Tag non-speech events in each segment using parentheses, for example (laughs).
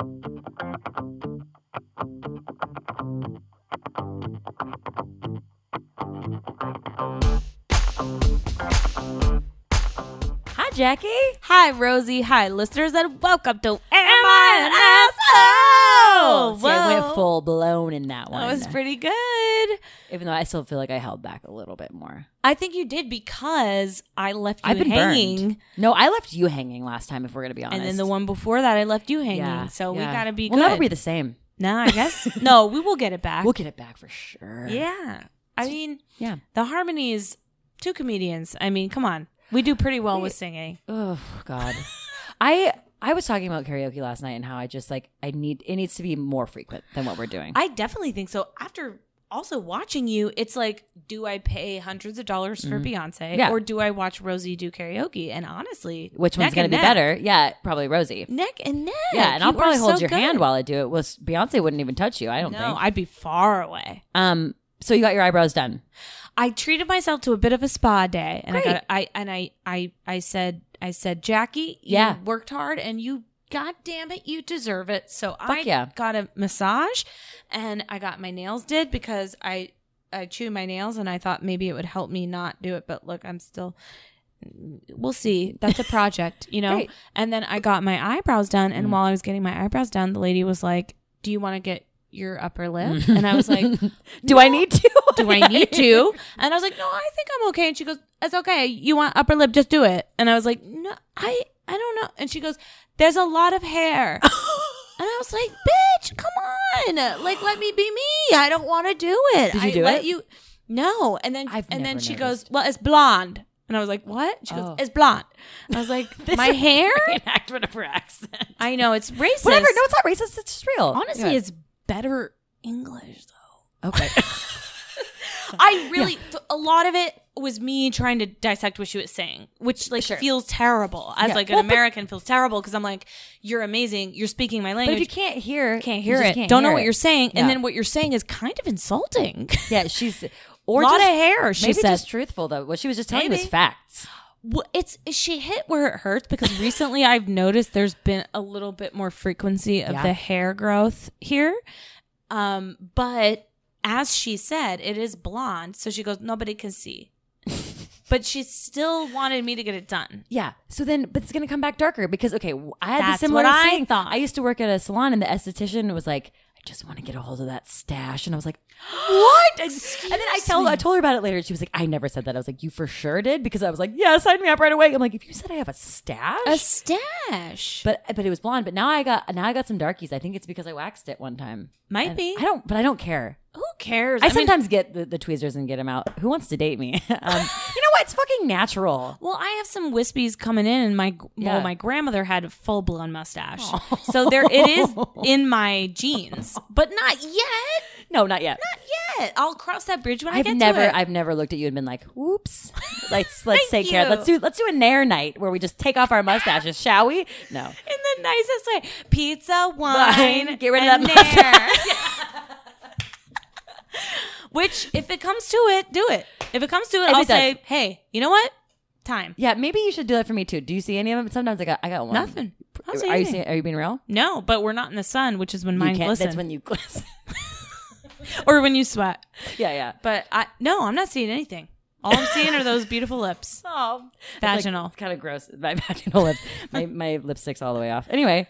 Hi, Jackie. Hi, Rosie. Hi, listeners, and welcome to Am, I I an an Asshole? See, I went full blown in that one. That was pretty good. Even though I still feel like I held back a little bit more. I think you did because I left you I've been hanging. burned. No, I left you hanging last time. If we're gonna be honest, And then the one before that, I left you hanging. Yeah, so we got to be We'll good. never be the same. no, I guess. (laughs) no, we will get it back. We'll get it back for sure. yeah. I mean, Yeah. the harmonies, two comedians. I mean, come on. We do pretty well with singing. Oh God. (laughs) I I was talking about karaoke last night and how I just like I need it needs to be more frequent than what we're doing. I definitely think so. After also watching you, it's like, do I pay hundreds of dollars for Beyonce, Mm-hmm. Yeah. or do I watch Rosie do karaoke? And honestly, Which one's gonna be neck. better? Yeah, probably Rosie. Neck and neck. Yeah, and I'll You probably hold so your hand while I do it. Well, Beyonce wouldn't even touch you. I don't No, think. I'd be far away. um. So you got your eyebrows done. I treated myself to a bit of a spa day, and I got I and I I I said I said Jackie, you Yeah. worked hard, and you. God damn it, you deserve it. So I yeah. got a massage and I got my nails did because I I chew my nails and I thought maybe it would help me not do it, but look, I'm still we'll see. That's a project, you (laughs) know. And then I got my eyebrows done and Mm. while I was getting my eyebrows done, the lady was like, "Do you want to get your upper lip?" Mm. And I was like, (laughs) (laughs) Do I need to? do I need to? And I was like, no, I think I'm okay. And she goes, it's okay. You want upper lip? Just do it. And I was like, no, I, I don't know. And she goes, there's a lot of hair. (laughs) and I was like, bitch, come on. Like, let me be me. I don't want to do it. Did you I do let it? You, no. And then, I've and then never she noticed. goes, well, it's blonde. And I was like, what? She goes, Oh. it's blonde. And I was like, my hair? Reenactment of her accent. I know it's racist. Whatever. No, it's not racist. It's just real. Honestly, Yeah. it's better English though. okay. (laughs) I really a lot of it was me trying to dissect what she was saying, which like Sure. feels terrible. As Yeah. like an Well, but- American feels terrible because I'm like, you're amazing, you're speaking my language. but language. if you can't hear, can't hear just it, can't don't know hear what you're saying, Yeah. and then what you're saying is kind of insulting. Yeah, she's A (laughs) or lot just, of hair. She maybe said just truthful though. What she was just telling you was facts. Well, it's she hit where it hurts because recently I've noticed there's been a little bit more frequency of Yeah. the hair growth here. Um, but as she said, it is blonde, so she goes, nobody can see. (laughs) but she still wanted me to get it done. Yeah. So then, but it's gonna come back darker because okay, I had the That's similar what I thing. thought. I used to work at a salon, and the esthetician was like, "I just want to get a hold of that stash," and I was like, "What?" And, (gasps) and then I told I told her about it later, she was like, "I never said that." I was like, "You for sure did," because I was like, "Yeah, sign me up right away." I'm like, "If you said I have a stash." A stash. but but it was blonde. But now I got now I got some darkies. I think it's because I waxed it one time. Might And be. I don't, but I don't care. Who cares? I, mean- sometimes get the, the tweezers and get them out. Who wants to date me? (laughs) um, you know what? It's fucking natural. well, I have some wispies coming in, and my Yeah. well, my grandmother had a full blown mustache, (laughs) so there it is (laughs) in my genes, but not yet. No, not yet. Not yet. I'll cross that bridge when I I've get never, to it. I've never looked at you and been like, "Whoops." Let's let's take care. Let's do let's do a nair night where we just take off our mustaches, shall we? No. in the nicest way. Pizza, wine, Wine, get rid of that Nair. Which, if it comes to it, do it. If it comes to it, If I'll it does. say, "Hey, you know what? Time. Yeah, maybe you should do that for me too. Do you see any of them? Sometimes I got I got one. Nothing. I don't see Are you anything. seeing, are you being real? No, but we're not in the sun, which is when You mine can't. glisten, That's when you glisten. (laughs) or when you sweat. (laughs) yeah, yeah. But I no, I'm not seeing anything. All I'm seeing are those beautiful lips. (laughs) Oh, Vaginal. It's kind of gross. My vaginal lip. My my lipstick's all the way off. Anyway,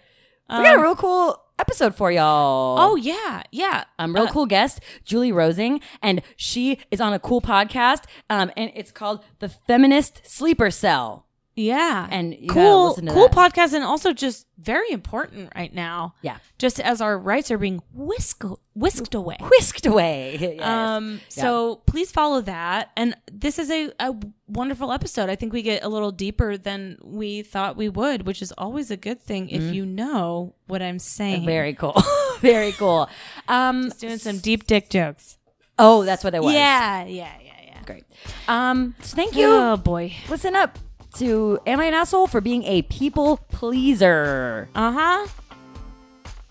we Um, got a real cool episode for y'all. Oh yeah, yeah. um, real Uh, cool guest, Julie Rosing, and she is on a cool podcast, um, and it's called the Feminist Sleeper Cell. Yeah, And cool, cool that. podcast, and also just very important right now. Yeah, Just as our rights are being whisked whisked away. whisked away. (laughs) Yes. Um, so please follow that. And this is a, a wonderful episode. I think we get a little deeper than we thought we would, which is always a good thing if you know what I'm saying. very cool, (laughs) very cool. Um, Just doing some deep dick jokes. oh, that's what it was. Yeah, yeah, yeah, yeah. great. Um, so thank you. Oh boy. Listen up to Am I an Asshole for being a people pleaser. Uh huh.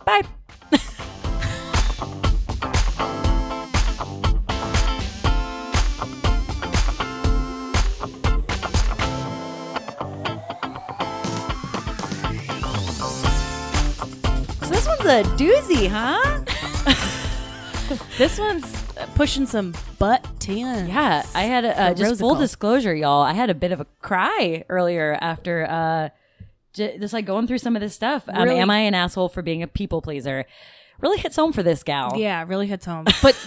Bye. (laughs) So this one's a doozy, huh? (laughs) (laughs) This one's pushing some butt tin. Yeah, I had a, uh, just full disclosure, y'all. I had a bit of a cry earlier after uh, j- just like going through some of this stuff. Um, Really? Am I an asshole for being a people pleaser? Really hits home for this gal. Yeah, really hits home. (laughs) But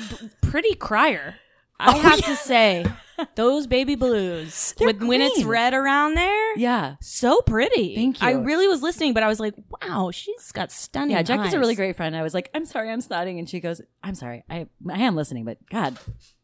pretty crier. I oh, have to say, (laughs) those baby blues They're with when it's red around there, yeah. so pretty. Thank you. I really was listening, but I was like, wow, she's got stunning. Yeah, Jack is a really great friend. I was like, I'm sorry, I'm snotting, and she goes, I'm sorry, I I am listening, but God,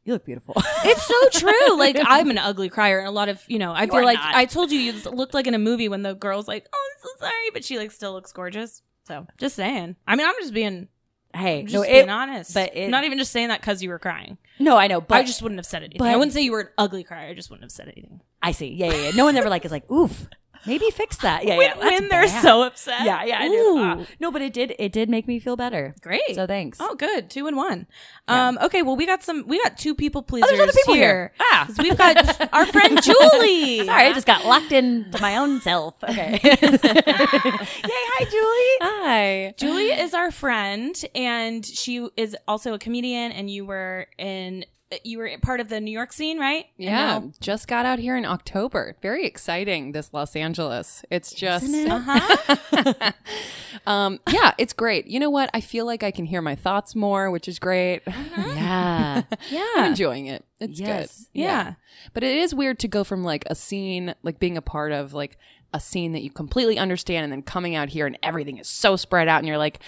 you look beautiful. It's so true. (laughs) Like I'm an ugly crier, and a lot of you know, I feel like not. I told you you looked like in a movie when the girl's like, "Oh, I'm so sorry," but she like still looks gorgeous. So just saying. I mean, I'm just being hey, just no, being it, honest, but it- not even just saying that because you were crying. no, I know, but I just wouldn't have said anything. but- I wouldn't say you were an ugly crier. I just wouldn't have said anything. I see. Yeah, yeah, yeah. No one ever like is like, oof, maybe fix that. Yeah, when yeah. when they're bad. so upset. Yeah, yeah, I do. Ooh. Uh, no, but it did. It did make me feel better. Great. So thanks. Oh, good. Two and one. Um, okay, well, we got some. We got two people pleasers there's other people here. here. Ah. (laughs) we've got (laughs) our friend (laughs) Julie. Sorry, I just got locked into my own self. Okay. Yay, hi, Julie. Hi. Julie is our friend, and she is also a comedian. And you were in. You were part of the New York scene, right? Yeah, now- just got out here in October. Very exciting, this Los Angeles. It's just, Uh-huh. (laughs) um, yeah, it's great. You know what? I feel like I can hear my thoughts more, which is great. (laughs) Yeah. yeah, (laughs) I'm yeah. enjoying it. It's Yes. good. Yeah. But it is weird to go from like a scene, like being a part of like a scene that you completely understand and then coming out here and everything is so spread out and you're like,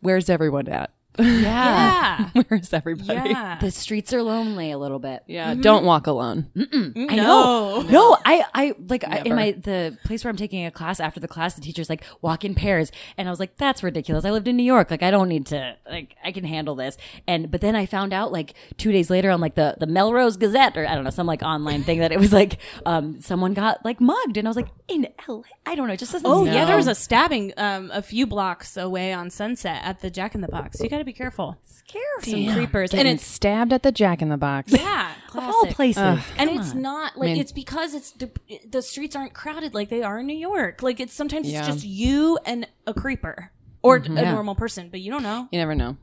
where's everyone at? Yeah. Yeah. (laughs) Where's everybody? Yeah. The streets are lonely a little bit. Yeah, don't walk alone. I know. No, I, I like I, in my the place where I'm taking a class after the class, the teacher's like walk in pairs, and I was like, that's ridiculous. I lived in New York, like I don't need to, like I can handle this. And but then I found out like two days later on like the the Melrose Gazette or I don't know some like online thing that it was like um someone got like mugged, and I was like in LA, I don't know, it just doesn't. Oh seem- yeah, there was a stabbing um, a few blocks away on Sunset at the Jack in the Box. You got to be careful. scary. Some creepers, And and it's it's stabbed at the Jack in the Box. yeah, of all classic. places, and it's on. not like mean- it's because it's the, the streets aren't crowded like they are in New York. Like it's sometimes Yeah. it's just you and a creeper or mm-hmm. a Yeah. normal person, but you don't know. You never know.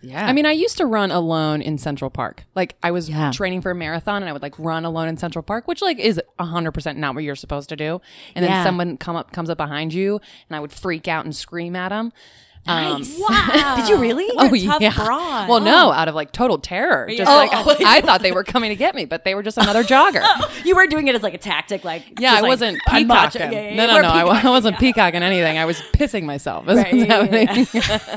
yeah. I mean, I used to run alone in Central Park. Like I was Yeah. training for a marathon and I would like run alone in Central Park, which like is 100% not what you're supposed to do. And then someone come up comes up behind you and I would freak out and scream at them. Um, Wow, (laughs) Did you really? You're oh a tough yeah. broad. Well, no, out of like total terror. Just (laughs) Oh. like I thought they were coming to get me, but they were just another jogger. (laughs) you were doing it as like a tactic, like Yeah, I like, wasn't I'm peacocking. Yeah, yeah, yeah. No, no, no. I, I wasn't yeah. peacocking anything. I was pissing myself. That's Right, yeah, yeah.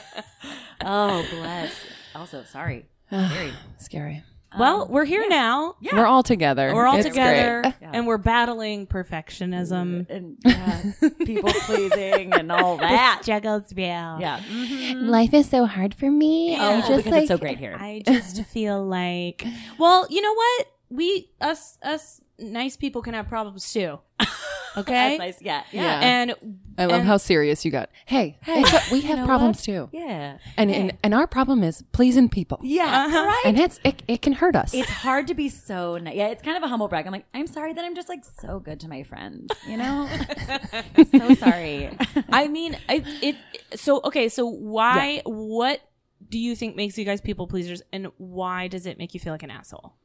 Oh, bless. Also, sorry. (sighs) Scary. Scary. Well, um, we're here now. We're all together. We're all It's together, great. and we're battling perfectionism. and yeah, (laughs) people pleasing and all that. Juggles real. Yeah. Mm-hmm. Life is so hard for me. Oh, because it's so great here. I just (laughs) feel like, well, you know what? We us us nice people can have problems too. (laughs) (laughs) Okay. That's nice. Yeah. Yeah. Yeah. And I love and- how serious you got. Hey, hey, we have know problems what? too. Yeah. And, and and our problem is pleasing people. Yeah. Uh-huh. Right. And it's it, it can hurt us. it's hard to be so nice. Yeah, it's kind of a humble brag. I'm like, I'm sorry that I'm just like so good to my friends. You know, (laughs) so sorry. I mean, it, it. So okay. So why? What do you think makes you guys people pleasers, and why does it make you feel like an asshole?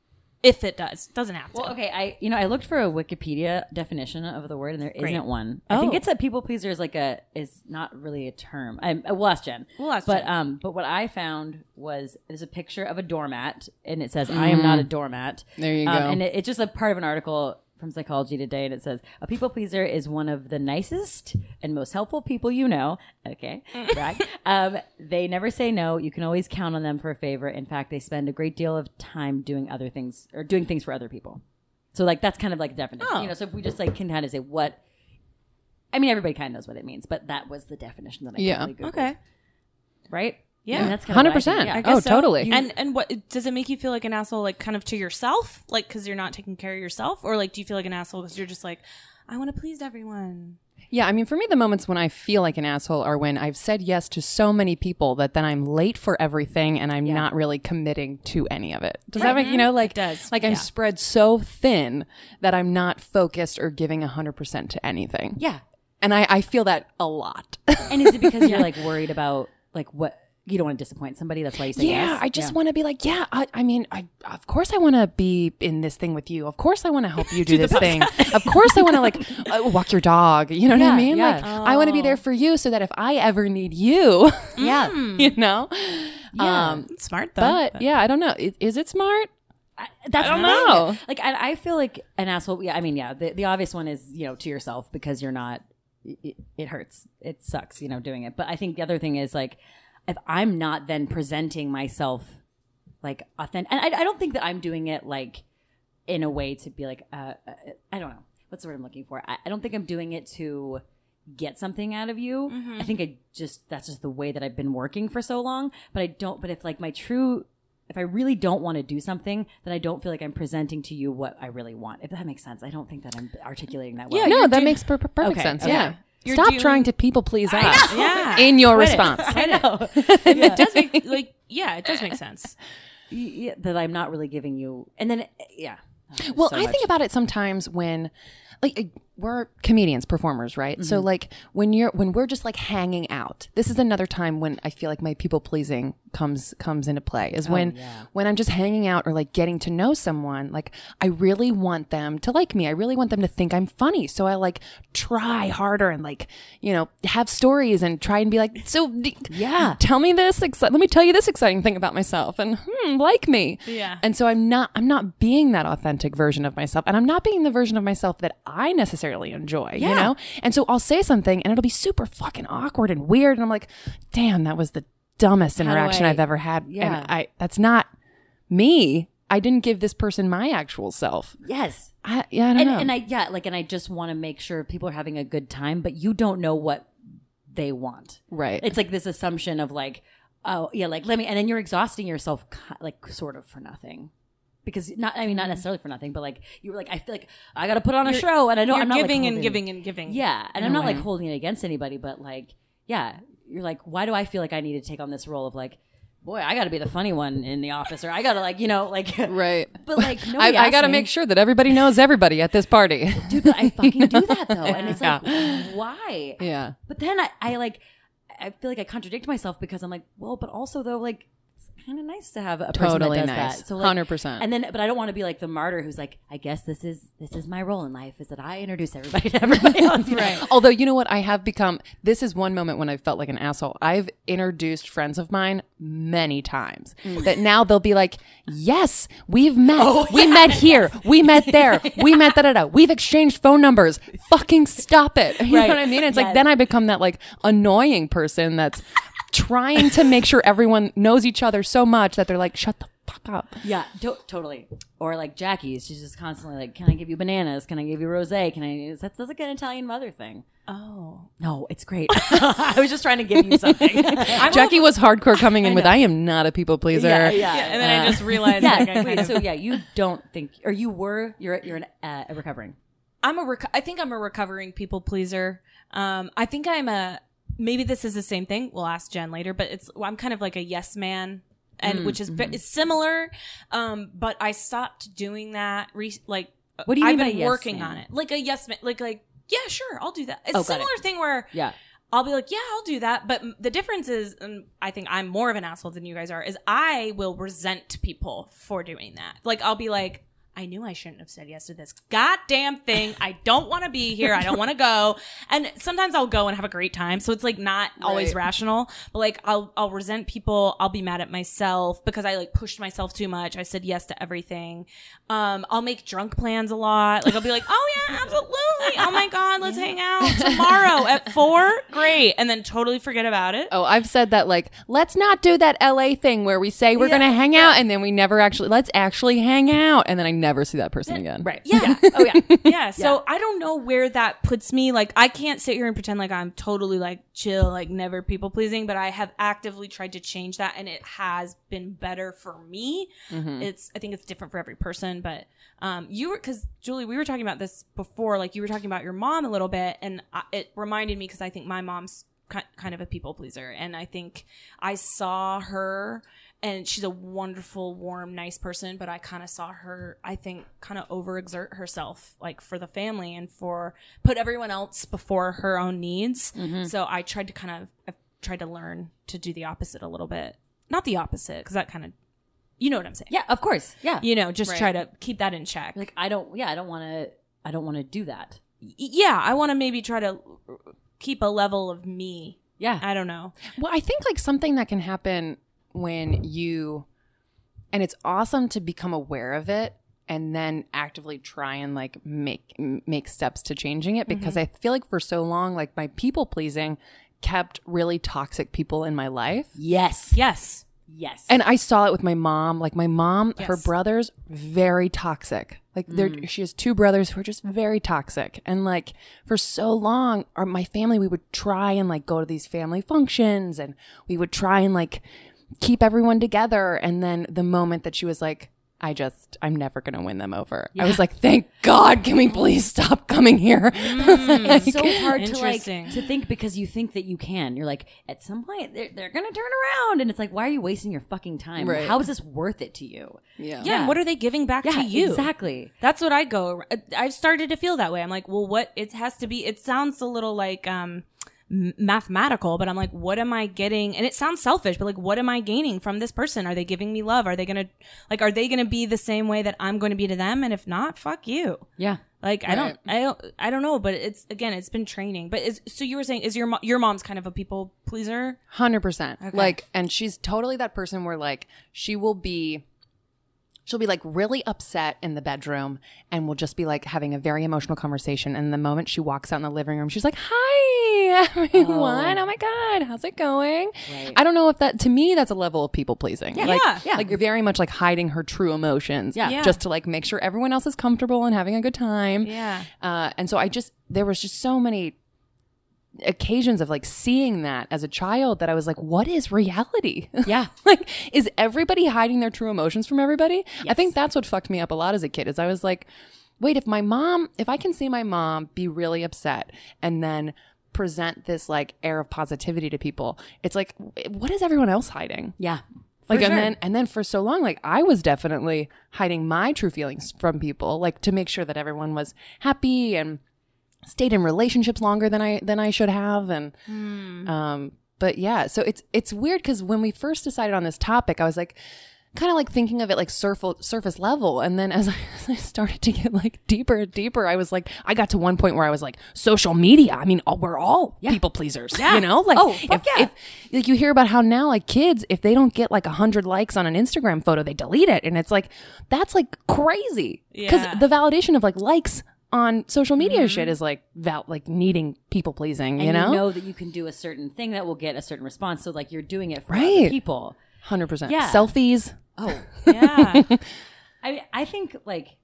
If it does, doesn't have to. Well, okay, I you know I looked for a Wikipedia definition of the word, and there Great. not one. I think Oh. it's a people pleaser is like a is not really a term. I, I will ask Jen. We'll ask but Jen. um, but what I found was there's a picture of a doormat, and it says "I am not a doormat." There you Um, go. and it, it's just a part of an article from Psychology Today, and it says a people pleaser is one of the nicest and most helpful people you know. Okay, (laughs) brag. um, they never say no. You can always count on them for a favor. In fact, they spend a great deal of time doing other things or doing things for other people. So like that's kind of like a definition. Oh. You know, so if we just like can kind of say what I mean everybody kind of knows what it means, but that was the definition that I Yeah. Googled, okay. right? Yeah. I mean, that's kind of what I 100%. yeah. Oh, I guess Oh, so. totally. And and what does it make you feel like an asshole? Like kind of to yourself, like because you're not taking care of yourself, or like do you feel like an asshole because you're just like, I want to please everyone. yeah, I mean, for me, the moments when I feel like an asshole are when I've said yes to so many people that then I'm late for everything and I'm not really committing to any of it. Does that make you know mm-hmm. like does. like I'm spread so thin that I'm not focused or giving hundred percent to anything. Yeah. and I, I feel that a lot. And is it because (laughs) you're like worried about like what you don't want to disappoint somebody. That's why you say yes. yeah, yes. I just Yeah. want to be like, yeah, I, I mean, I of course I want to be in this thing with you. Of course I want to help you (laughs) do, this thing. of course I want to like (laughs) uh, walk your dog. You know what I mean? yeah. Like I want to be there for you so that if I ever need you, (laughs) yeah. you know. Yeah. Um, Smart though. but yeah, I don't know. Is, is it smart? I, that's I don't the thing. know. Like, I, I feel like an asshole. Yeah, I mean, yeah. The, the obvious one is you know to yourself because you're not. It, it hurts. It sucks. You know, doing it. But I think the other thing is like, if I'm not then presenting myself like authentic, and I, I don't think that I'm doing it like in a way to be like, uh, uh, I don't know what's the word I'm looking for. I, I don't think I'm doing it to get something out of you. I think I just that's just the way that I've been working for so long. But I don't. But if like my true, if I really don't want to do something, then I don't feel like I'm presenting to you what I really want. If that makes sense, I don't think that I'm articulating that well. Yeah, no, that do- makes per- per- perfect Okay, sense. okay. Yeah. You're Stop doing- trying to people please us yeah. (laughs) in your Quit it. response. I know. (laughs) it does make like yeah, it does make sense. (laughs) yeah, that I'm not really giving you, and then yeah. Well, So I much. think about it sometimes when like uh, we're comedians, performers, right? So Mm-hmm. like when you're when we're just like hanging out. This is another time when I feel like my people pleasing comes comes into play. Is when Oh, yeah. when I'm just hanging out or like getting to know someone, like I really want them to like me. I really want them to think I'm funny. So I like try harder and like, you know, have stories and try and be like, so Yeah. tell me this exci- let me tell you this exciting thing about myself and hmm, like me. Yeah. And so I'm not I'm not being that authentic version of myself and I'm not being the version of myself that I necessarily enjoy, you know? And so I'll say something and it'll be super fucking awkward and weird and I'm like, "Damn, that was the dumbest interaction I- I've ever had." Yeah. And I that's not me. I didn't give this person my actual self. yes. I, yeah, I don't and, know. and I yeah, like, and I just want to make sure people are having a good time, but you don't know what they want. right. It's like this assumption of like, oh yeah, like let me, and then you're exhausting yourself, like sort of for nothing, because not, I Mm-hmm. mean, not necessarily for nothing, but like you were like, I feel like I got to put on a show, and I don't, You're I'm not like, giving and giving and giving. yeah, and I'm not like holding it against anybody, but like, yeah, you're like, why do I feel like I need to take on this role of like, boy, I got to be the funny one in the office, or I got to like, you know, like, right. (laughs) but like, I, I got to make sure that everybody knows everybody at this party. (laughs) dude, but I fucking do that though, and it's like, (laughs) Yeah. why? yeah. But then I, I like, I feel like I contradict myself because I'm like, well, but also though, like, kind of nice to have a person Totally that does nice. that. So like, 100%. And then, but I don't want to be like the martyr who's like, I guess this is this is my role in life is that I introduce everybody to everybody (laughs) else. Right. Although you know what, I have become. This is one moment when I felt like an asshole. I've introduced friends of mine many times. Mm. That now they'll be like, "Yes, we've met. Oh, we met here. (laughs) We met there. (laughs) We met da da da. We've exchanged phone numbers. Fucking stop it." You Right. know what I mean? It's like then I become that like annoying person that's trying to make sure everyone knows each other so much that they're like, "Shut the fuck up." Yeah, to- totally. Or like Jackie's, she's just constantly like, "Can I give you bananas? Can I give you rosé? Can I?" That's, that's like an Italian mother thing. Oh. No, it's great. (laughs) I was just trying to give you something. (laughs) (laughs) Jackie was hardcore coming in with, "I am not a people pleaser." yeah, yeah, Yeah, and then I just realized yeah. like, I kind wait, of, so yeah, you don't think, or you were, you're you're an, uh, recovering. I'm a reco- I think I'm a recovering people pleaser. Um, I think I'm a maybe this is the same thing. We'll ask Jen later, but it's I'm kind of like a yes man, and which is is similar. Um, but I stopped doing that. Re- like, What do you I've mean by been yes working man? on it. Like a yes man. Like like yeah, sure, I'll do that. It's Oh, a it. similar thing where Yeah, I'll be like, yeah, I'll do that. But the difference is, and I think I'm more of an asshole than you guys are, is I will resent people for doing that. Like, I'll be like, I knew I shouldn't have said yes to this goddamn thing. I don't want to be here. I don't want to go. (laughs) And sometimes I'll go and have a great time. So it's like not always rational, but like I'll, I'll resent people. I'll be mad at myself because I like pushed myself too much. I said yes to everything. Um, I'll make drunk plans a lot. Like I'll be like, oh yeah, absolutely. Oh my God, let's hang out tomorrow at (laughs) four. Great. And then totally forget about it. Oh, I've said that like, let's not do that LA thing where we say we're going to hang out and then we never actually, let's actually hang out. And then I never see that person again. right. (laughs) Yeah. Oh yeah. yeah. So I don't know where that puts me. Like, I can't sit here and pretend like I'm totally like chill, like never people pleasing, but I have actively tried to change that and it has been better for me. It's, I think it's different for every person, but, um, you were, cause Julie, we were talking about this before, like you were talking about your mom a little bit and I, it reminded me cause I think my mom's kind of a people pleaser. And I think I saw her and she's a wonderful, warm, nice person, but I kind of saw her, I think, kind of overexert herself, like for the family and for put everyone else before her own needs. Mm-hmm. So I tried to kind of, I've tried to learn to do the opposite a little bit. Not the opposite, because that kind of, you know what I'm saying. Yeah, of course. Yeah. You know, just Right. try to keep that in check. Like I don't. Yeah, I don't want to. I don't want to do that. Y- yeah, I want to maybe try to keep a level of me. Yeah. I don't know. Well, I think like something that can happen when you, and it's awesome to become aware of it and then actively try and like make make steps to changing it because mm-hmm. I feel like for so long like my people pleasing kept really toxic people in my life. yes. Yes. Yes. And I saw it with my mom. Like my mom, her brothers, very toxic. Like they're, mm. she has two brothers who are just very toxic. And like for so long, our my family, we would try and like go to these family functions, and we would try and like keep everyone together. And then the moment that she was like, I just, I'm never gonna win them over. I was like, thank God, can we please stop coming here? (laughs) it's so hard to like to think because you think that you can. You're like, at some point they're, they're gonna turn around, and it's like, why are you wasting your fucking time? Right. How is this worth it to you? yeah. Yeah. and what are they giving back Yeah, to you? exactly. That's what I go. I've started to feel that way. I'm like, well, what? It has to be. It sounds a little like um m- mathematical, but I'm like, what am I getting? And it sounds selfish, but like, what am I gaining from this person? Are they giving me love? Are they gonna like? Are they gonna be the same way that I'm going to be to them? And if not, fuck you. Yeah. Like I don't, I don't, I don't know. But it's again, it's been training. But is so you were saying is your mo- your mom's kind of a people pleaser? Hundred percent. Like, and she's totally that person where like she will be, she'll be like really upset in the bedroom, and will just be like having a very emotional conversation. And the moment she walks out in the living room, she's like, "Hi, (laughs) everyone! Oh, my god, how's it going?" Right. I don't know if that to me that's a level of people pleasing. like, Yeah. Yeah. like you're very much like hiding her true emotions. Yeah. Yeah. just to like make sure everyone else is comfortable and having a good time. Yeah. Uh, and so I just there was just so many occasions of like seeing that as a child that I was like, what is reality? (laughs) Yeah. like, is everybody hiding their true emotions from everybody? I think that's what fucked me up a lot as a kid. Is I was like, wait, if my mom, if I can see my mom be really upset and then present this like air of positivity to people, it's like, what is everyone else hiding? Yeah. Like and then and then for so long, like I was definitely hiding my true feelings from people, like to make sure that everyone was happy and stayed in relationships longer than I than I should have. And um, but yeah, so it's it's weird because when we first decided on this topic, I was like kind of like thinking of it like surface surface level and then as I, as (laughs) I started to get like deeper and deeper i was like i got to one point where i was like social media i mean all, we're all people pleasers you know like Oh, if, yeah. if like you hear about how now like kids if they don't get like a 100 likes on an instagram photo they delete it and it's like that's like crazy because Yeah. the validation of like likes on social media mm-hmm. shit is like val- like needing people pleasing and you know? you know that you can do a certain thing that will get a certain response. So like you're doing it for Right. people. 100% Yeah. selfies Oh, (laughs) Yeah. I I think like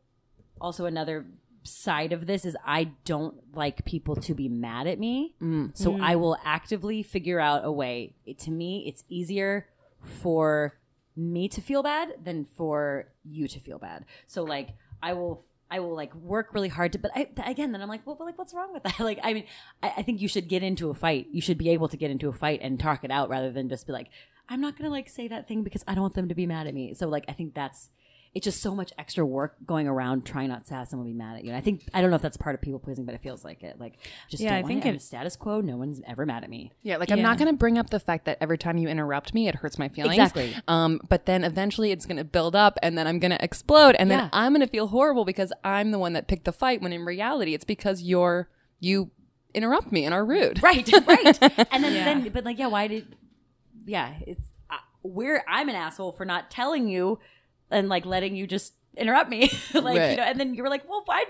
also another side of this is I don't like people to be mad at me. Mm. So mm. I will actively figure out a way. It, to me, it's easier for me to feel bad than for you to feel bad. So like I will I will like work really hard to but I again then I'm like well but like what's wrong with that? (laughs) Like I mean I, I think you should get into a fight. You should be able to get into a fight and talk it out rather than just be like I'm not gonna like say that thing because I don't want them to be mad at me. So like I think that's it's just so much extra work going around trying not to have someone be mad at you. And I think I don't know if that's part of people pleasing, but it feels like it. Like just Yeah, I think it. Status quo. No one's ever mad at me. Yeah, like I'm not going to bring up the fact that every time you interrupt me, it hurts my feelings. Exactly. Um, but then eventually it's going to build up, and then I'm going to explode, and Yeah. then I'm going to feel horrible because I'm the one that picked the fight. When in reality, it's because you're you interrupt me and are rude. Right, right. (laughs) and then, then, but like, yeah, why did? Yeah, it's uh, we're. I'm an asshole for not telling you and like letting you just interrupt me. (laughs) like Right. you know, and then you were like, well, why?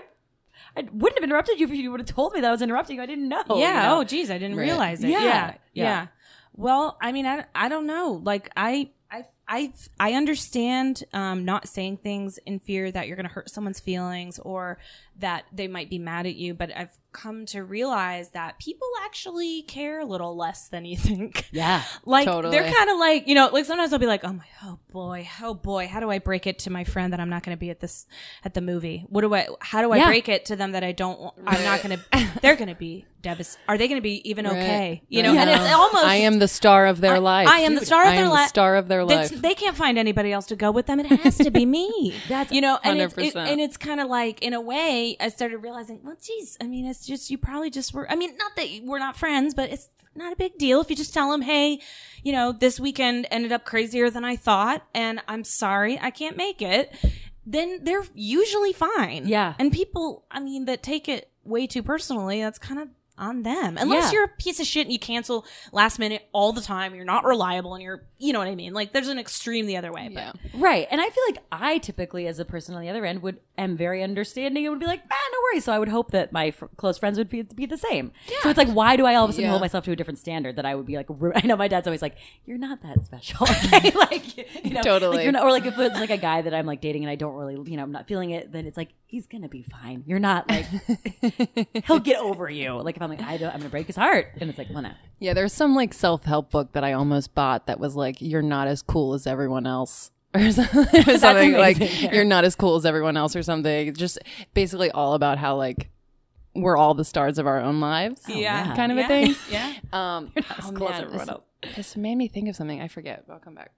I wouldn't have interrupted you if you would have told me that I was interrupting. you. I didn't know. yeah. you know? Oh, geez, I didn't Right. realize it. Yeah. Yeah. yeah. Yeah. Well, I mean, I, I don't know. Like, I, I, I, I understand um, not saying things in fear that you're going to hurt someone's feelings or that they might be mad at you. But I've come to realize that people actually care a little less than you think. (laughs) Yeah. Like Totally. they're kind of like you know like sometimes I'll be like oh my oh boy oh boy how do I break it to my friend that I'm not going to be at this at the movie what do I how do I Yeah. break it to them that I don't want- I'm not going (laughs) to they're going to be devastated are they going to be even okay you know and it's almost I am the star of their I- life. I am the star of their am the li- star of their life. they can't find anybody else to go with them. It has to be me. That's (laughs) you know, and it's, it, 100%. and it's kind of like in a way I started realizing, well, geez, I mean, it's it's just you probably just were. I mean, not that we're not friends, but it's not a big deal if you just tell them, hey, you know, this weekend ended up crazier than I thought, and I'm sorry I can't make it. Then they're usually fine. Yeah. and people, I mean, that take it way too personally. That's kind of on them. Unless Yeah. you're a piece of shit and you cancel last minute all the time, you're not reliable, and you're, you know what I mean. Like there's an extreme the other way. But Yeah. Right. And I feel like I typically, as a person on the other end, would am very understanding and would be like, ah, no worries. So I would hope that my fr- close friends would be, be the same. So it's like, why do I all of a sudden Yeah. hold myself to a different standard that I would be like, ru- (laughs) I know my dad's always like, you're not that special. (laughs) Okay? (laughs) like, you know, Totally. Like you're not, or like if it's like a guy that I'm like dating and I don't really, you know, I'm not feeling it, then it's like, he's going to be fine. You're not like, he'll get over you. Like if I'm like, I don't, I'm to break his heart. And it's like, well, no. Yeah, there's some like self help book that I almost bought that was like, "You're not as cool as everyone else." (laughs) Or something, or (laughs) something like yeah. you're not as cool as everyone else, or something. Just basically all about how like we're all the stars of our own lives, yeah, kind of a Yeah. thing. (laughs) Yeah. Um, as oh, cool as man, everyone this, else. this made me think of something. I forget. I'll come back.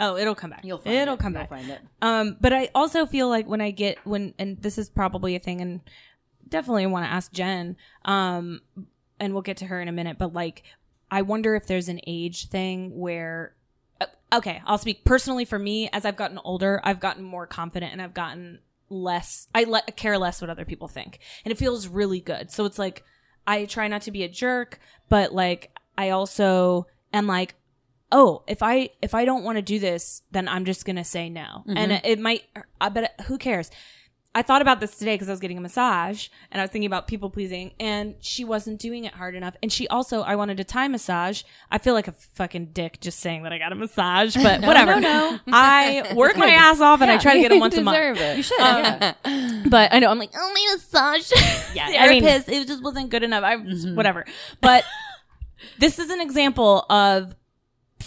Oh, it'll come back. You'll find it'll it. come You'll back. find it. Um, but I also feel like when I get when, and this is probably a thing, and definitely want to ask Jen. Um, and we'll get to her in a minute. But like, I wonder if there's an age thing where. uh, Okay, I'll speak personally for me. As I've gotten older, I've gotten more confident, and I've gotten less. I let care less what other people think, and it feels really good. So it's like I try not to be a jerk, but like I also am like, oh, if I if I don't want to do this, then I'm just gonna say no, and it, it might. I bet who cares. I thought about this today because I was getting a massage and I was thinking about people pleasing, and she wasn't doing it hard enough. And she also, I wanted a Thai massage. I feel like a fucking dick just saying that I got a massage, but (laughs) whatever. no, no. (laughs) I work my ass off and I try to get (laughs) them once a month. Deserve it. You should. Um, yeah. But I know I'm like, oh my massage. Yeah, yeah, I mean- therapist. it just wasn't good enough. I mm-hmm. whatever. But this is an example of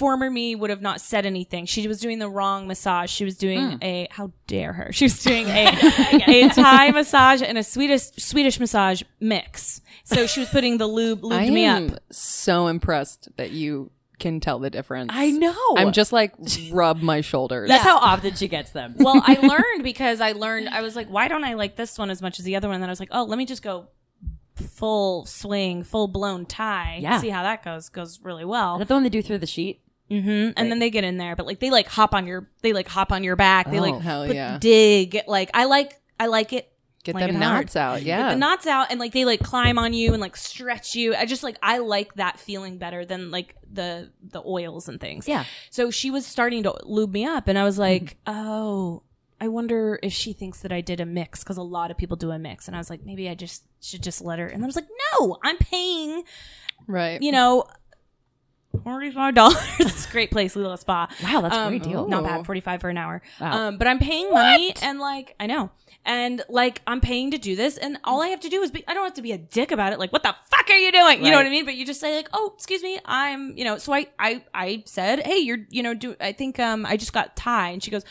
former me would have not said anything. She was doing the wrong massage. She was doing hmm. a how dare her? She was doing a (laughs) a Thai massage and a Swedish Swedish massage mix. So she was putting the lube lubed I me am up. so impressed that you can tell the difference. I know. I'm just like (laughs) rub my shoulders. That's how often she gets them. Well, I learned because I learned I was like, why don't I like this one as much as the other one? And then I was like, oh, let me just go full swing, full blown Thai. Yeah. See how that goes. Goes really well. Is that the one they do through the sheet? Hmm And then they get in there, but like they like hop on your they like hop on your back. They Oh, like hell put- yeah. dig. Like I like I like it. Get like them it hard. knots out. Get Yeah. the knots out and like they like climb on you and like stretch you. I just like I like that feeling better than like the the oils and things. Yeah. So she was starting to lube me up and I was like, "Oh, I wonder if she thinks that I did a mix because a lot of people do a mix." And I was like, "Maybe I just should just let her." And I was like, "No, I'm paying, right. you know, Forty-five dollars. (laughs) it's a great place, Lila Spa. Wow, that's a Um, great deal. Not bad. Forty-five for an hour. Wow. Um, but I'm paying money, and like I know, and like I'm paying to do this, and all I have to do is be. I don't have to be a dick about it. Like, what the fuck are you doing? You know what I mean? But you just say like, oh, excuse me, I'm, you know. So I, I, I said, hey, you're, you know, do. I think um, I just got Thai, and she goes.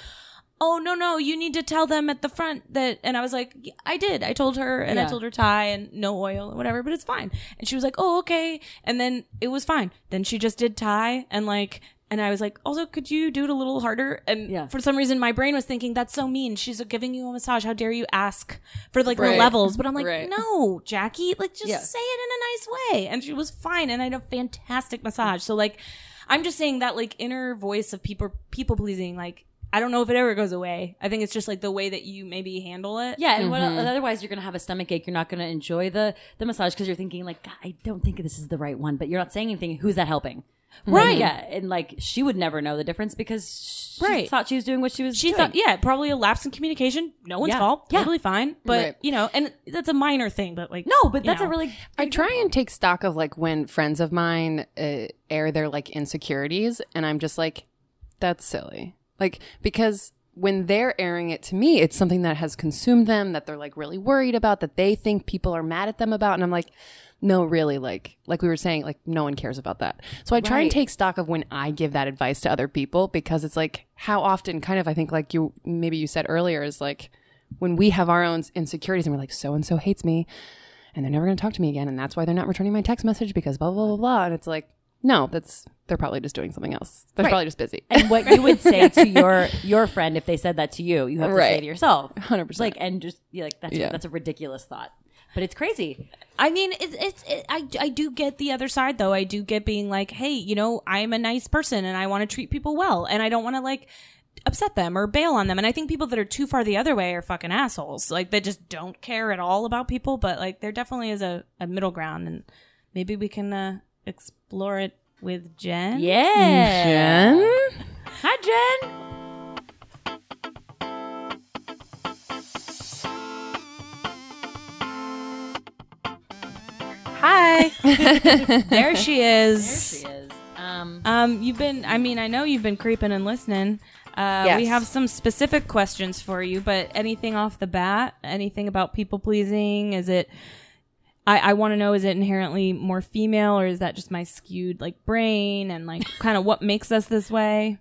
Oh no no! You need to tell them at the front that, and I was like, I did. I told her, and I told her Thai and no oil and whatever, but it's fine. And she was like, oh okay. And then it was fine. Then she just did Thai and like, and I was like, also, could you do it a little harder? And Yeah. for some reason, my brain was thinking that's so mean. She's giving you a massage. How dare you ask for like the levels? But I'm like, Right. no, Jackie, like just Yeah. say it in a nice way. And she was fine, and I had a fantastic massage. So like, I'm just saying that like inner voice of people people pleasing, like. I don't know if it ever goes away. I think it's just like the way that you maybe handle it. Yeah, and what, otherwise you're gonna have a stomach ache. You're not gonna enjoy the the massage because you're thinking like, God, I don't think this is the right one. But you're not saying anything. Who's that helping? Right. Yeah, and like she would never know the difference because she Right. thought she was doing what she was. She doing. thought, yeah, probably a lapse in communication. No one's Yeah. fault. Yeah. Totally fine. But, Right. you know, and that's a minor thing, but like, no, but you that's a really. I try and take stock of like when friends of mine uh, air their like insecurities, and I'm just like, that's silly. Like, because when they're airing it to me, it's something that has consumed them, that they're like really worried about, that they think people are mad at them about. And I'm like, no, really, like, like we were saying, like, no one cares about that. So I try and take stock of when I give that advice to other people because it's like, how often, kind of, I think, like you, maybe you said earlier, is like, when we have our own insecurities and we're like, so and so hates me and they're never going to talk to me again. And that's why they're not returning my text message because blah, blah, blah, blah. And it's like, no, that's, they're probably just doing something else. They're Right. probably just busy. And what you would say to (laughs) your your friend if they said that to you, you have to say to yourself, 100%. Like, and just be like, that's Yeah. that's a ridiculous thought. but it's crazy. I mean, it's it's it, I I do get the other side though. I do get being like, hey, you know, I'm a nice person and I want to treat people well, and I don't want to like upset them or bail on them. And I think people that are too far the other way are fucking assholes. Like they just don't care at all about people. But like there definitely is a, a middle ground, and maybe we can uh, explore it with Jen. Yeah. Jen? Hi, Jen. Hi. (laughs) There she is. There she is. Um, Um, you've been. I mean, I know you've been creeping and listening. Uh, We have some specific questions for you, but anything off the bat? Anything about people pleasing? Is it? I, I want to know: is it inherently more female, or is that just my skewed like brain and like (laughs) kind of what makes us this way?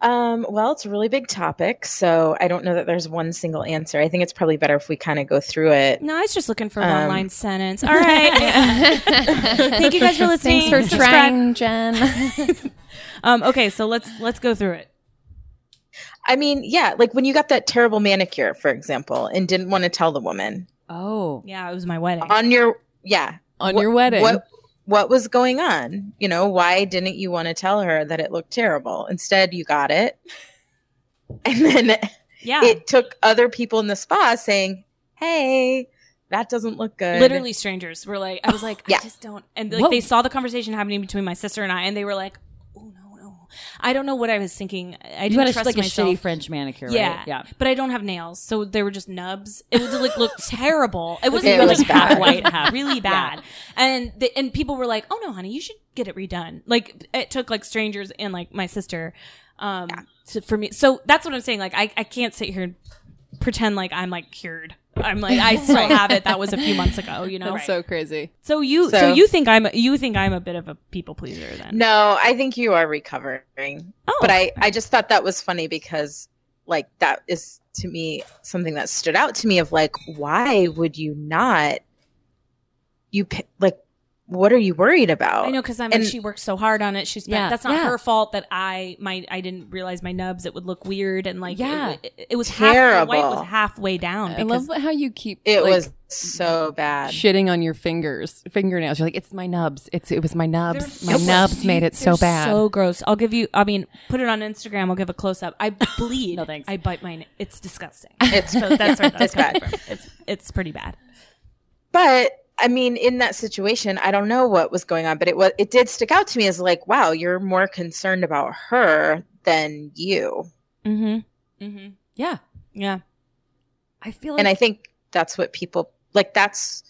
Um, well, it's a really big topic, so I don't know that there's one single answer. I think it's probably better if we kind of go through it. No, I was just looking for a Um, one line sentence. (laughs) All right. (laughs) Thank you guys for listening. Thanks for Subscribe. trying, Jen. Um, okay, so let's let's go through it. I mean, yeah, like when you got that terrible manicure, for example, and didn't want to tell the woman oh, Yeah, it was my wedding. on your yeah On what- your wedding. What what was going on? You know, why didn't you want to tell her that it looked terrible? Instead, you got it, (laughs) and then yeah, it took other people in the spa saying, "Hey, that doesn't look good." literally strangers were like i was like Yeah. i just don't and like Whoa. they saw the conversation happening between my sister and i and they were like no no i don't know what i was thinking. I you didn't had a, trust like a shitty French manicure, yeah right? Yeah. but i don't have nails so they were just nubs. It would like look (laughs) terrible. It wasn't It even was like half white half (laughs) really bad. And the, and people were like oh no honey you should get it redone. Like it took like strangers and like my sister um to, for me. So that's what i'm saying. Like i, I can't sit here and pretend like i'm like cured i'm like i still have it that was a few months ago you know That's so crazy. so you so, So- you think I'm you think I'm a bit of a people pleaser then? No, I think you are recovering. Oh. But I, I just thought that was funny because, like, that is to me something that stood out to me of like, why would you not? You pi- like, what are you worried about? I know because I'm like And- she worked so hard on it. She's Yeah, that's not yeah. her fault that I my I didn't realize my nubs it would look weird and like Yeah. it, it, it was half the white was halfway down I love how you keep it like, was so bad. shitting on your fingers, fingernails. You're like, it's my nubs. It's it was my nubs. They're My so- nubs made it so bad. so gross. I'll give you. I mean, put it on Instagram. I'll give a close up. I (laughs) bleed. No, thanks. I bite mine. It's disgusting. (laughs) It's so that's where (laughs) that's It's bad. coming from. It's it's pretty bad. But I mean, in that situation, I don't know what was going on, but it was it did stick out to me as like, wow, you're more concerned about her than you. Mm-hmm. Mm-hmm. Yeah. Yeah. I feel like and I think that's what people like. That's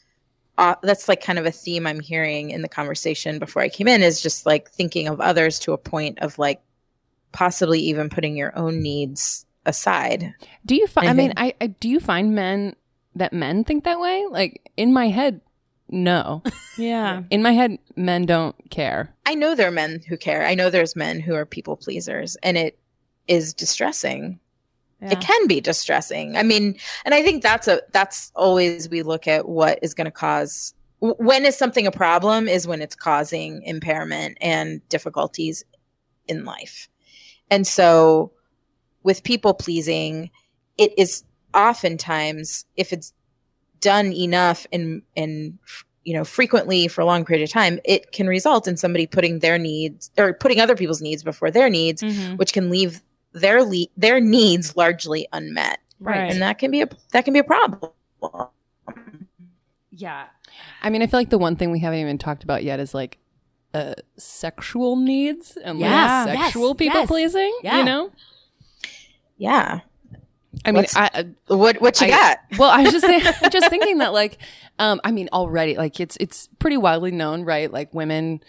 uh, that's like kind of a theme I'm hearing in the conversation before I came in is just like thinking of others to a point of like possibly even putting your own needs aside. Do you find? I I mean, I, I do you find men that men think that way? Like in my head, no. (laughs) Yeah. in my head, men don't care. I know there are men who care. I know there's men who are people pleasers, and it is distressing. Yeah. It can be distressing. I mean, and I think that's a that's always we look at what is going to cause when is something a problem is when it's causing impairment and difficulties in life. And so with people pleasing, it is oftentimes if it's done enough and and you know frequently for a long period of time, it can result in somebody putting their needs or putting other people's needs before their needs, Mhm. which can leave their le- their needs largely unmet, Right. and that can be a that can be a problem. yeah. I mean, I feel like the one thing we haven't even talked about yet is like uh, sexual needs and Yeah. like Yes. sexual people Yes. pleasing. Yeah. You know, Yeah, I mean, What's- I, uh, what what you I- got? (laughs) well, I was just think, (laughs) (laughs) just thinking that like, um, I mean, already like it's it's pretty widely known, right? Like women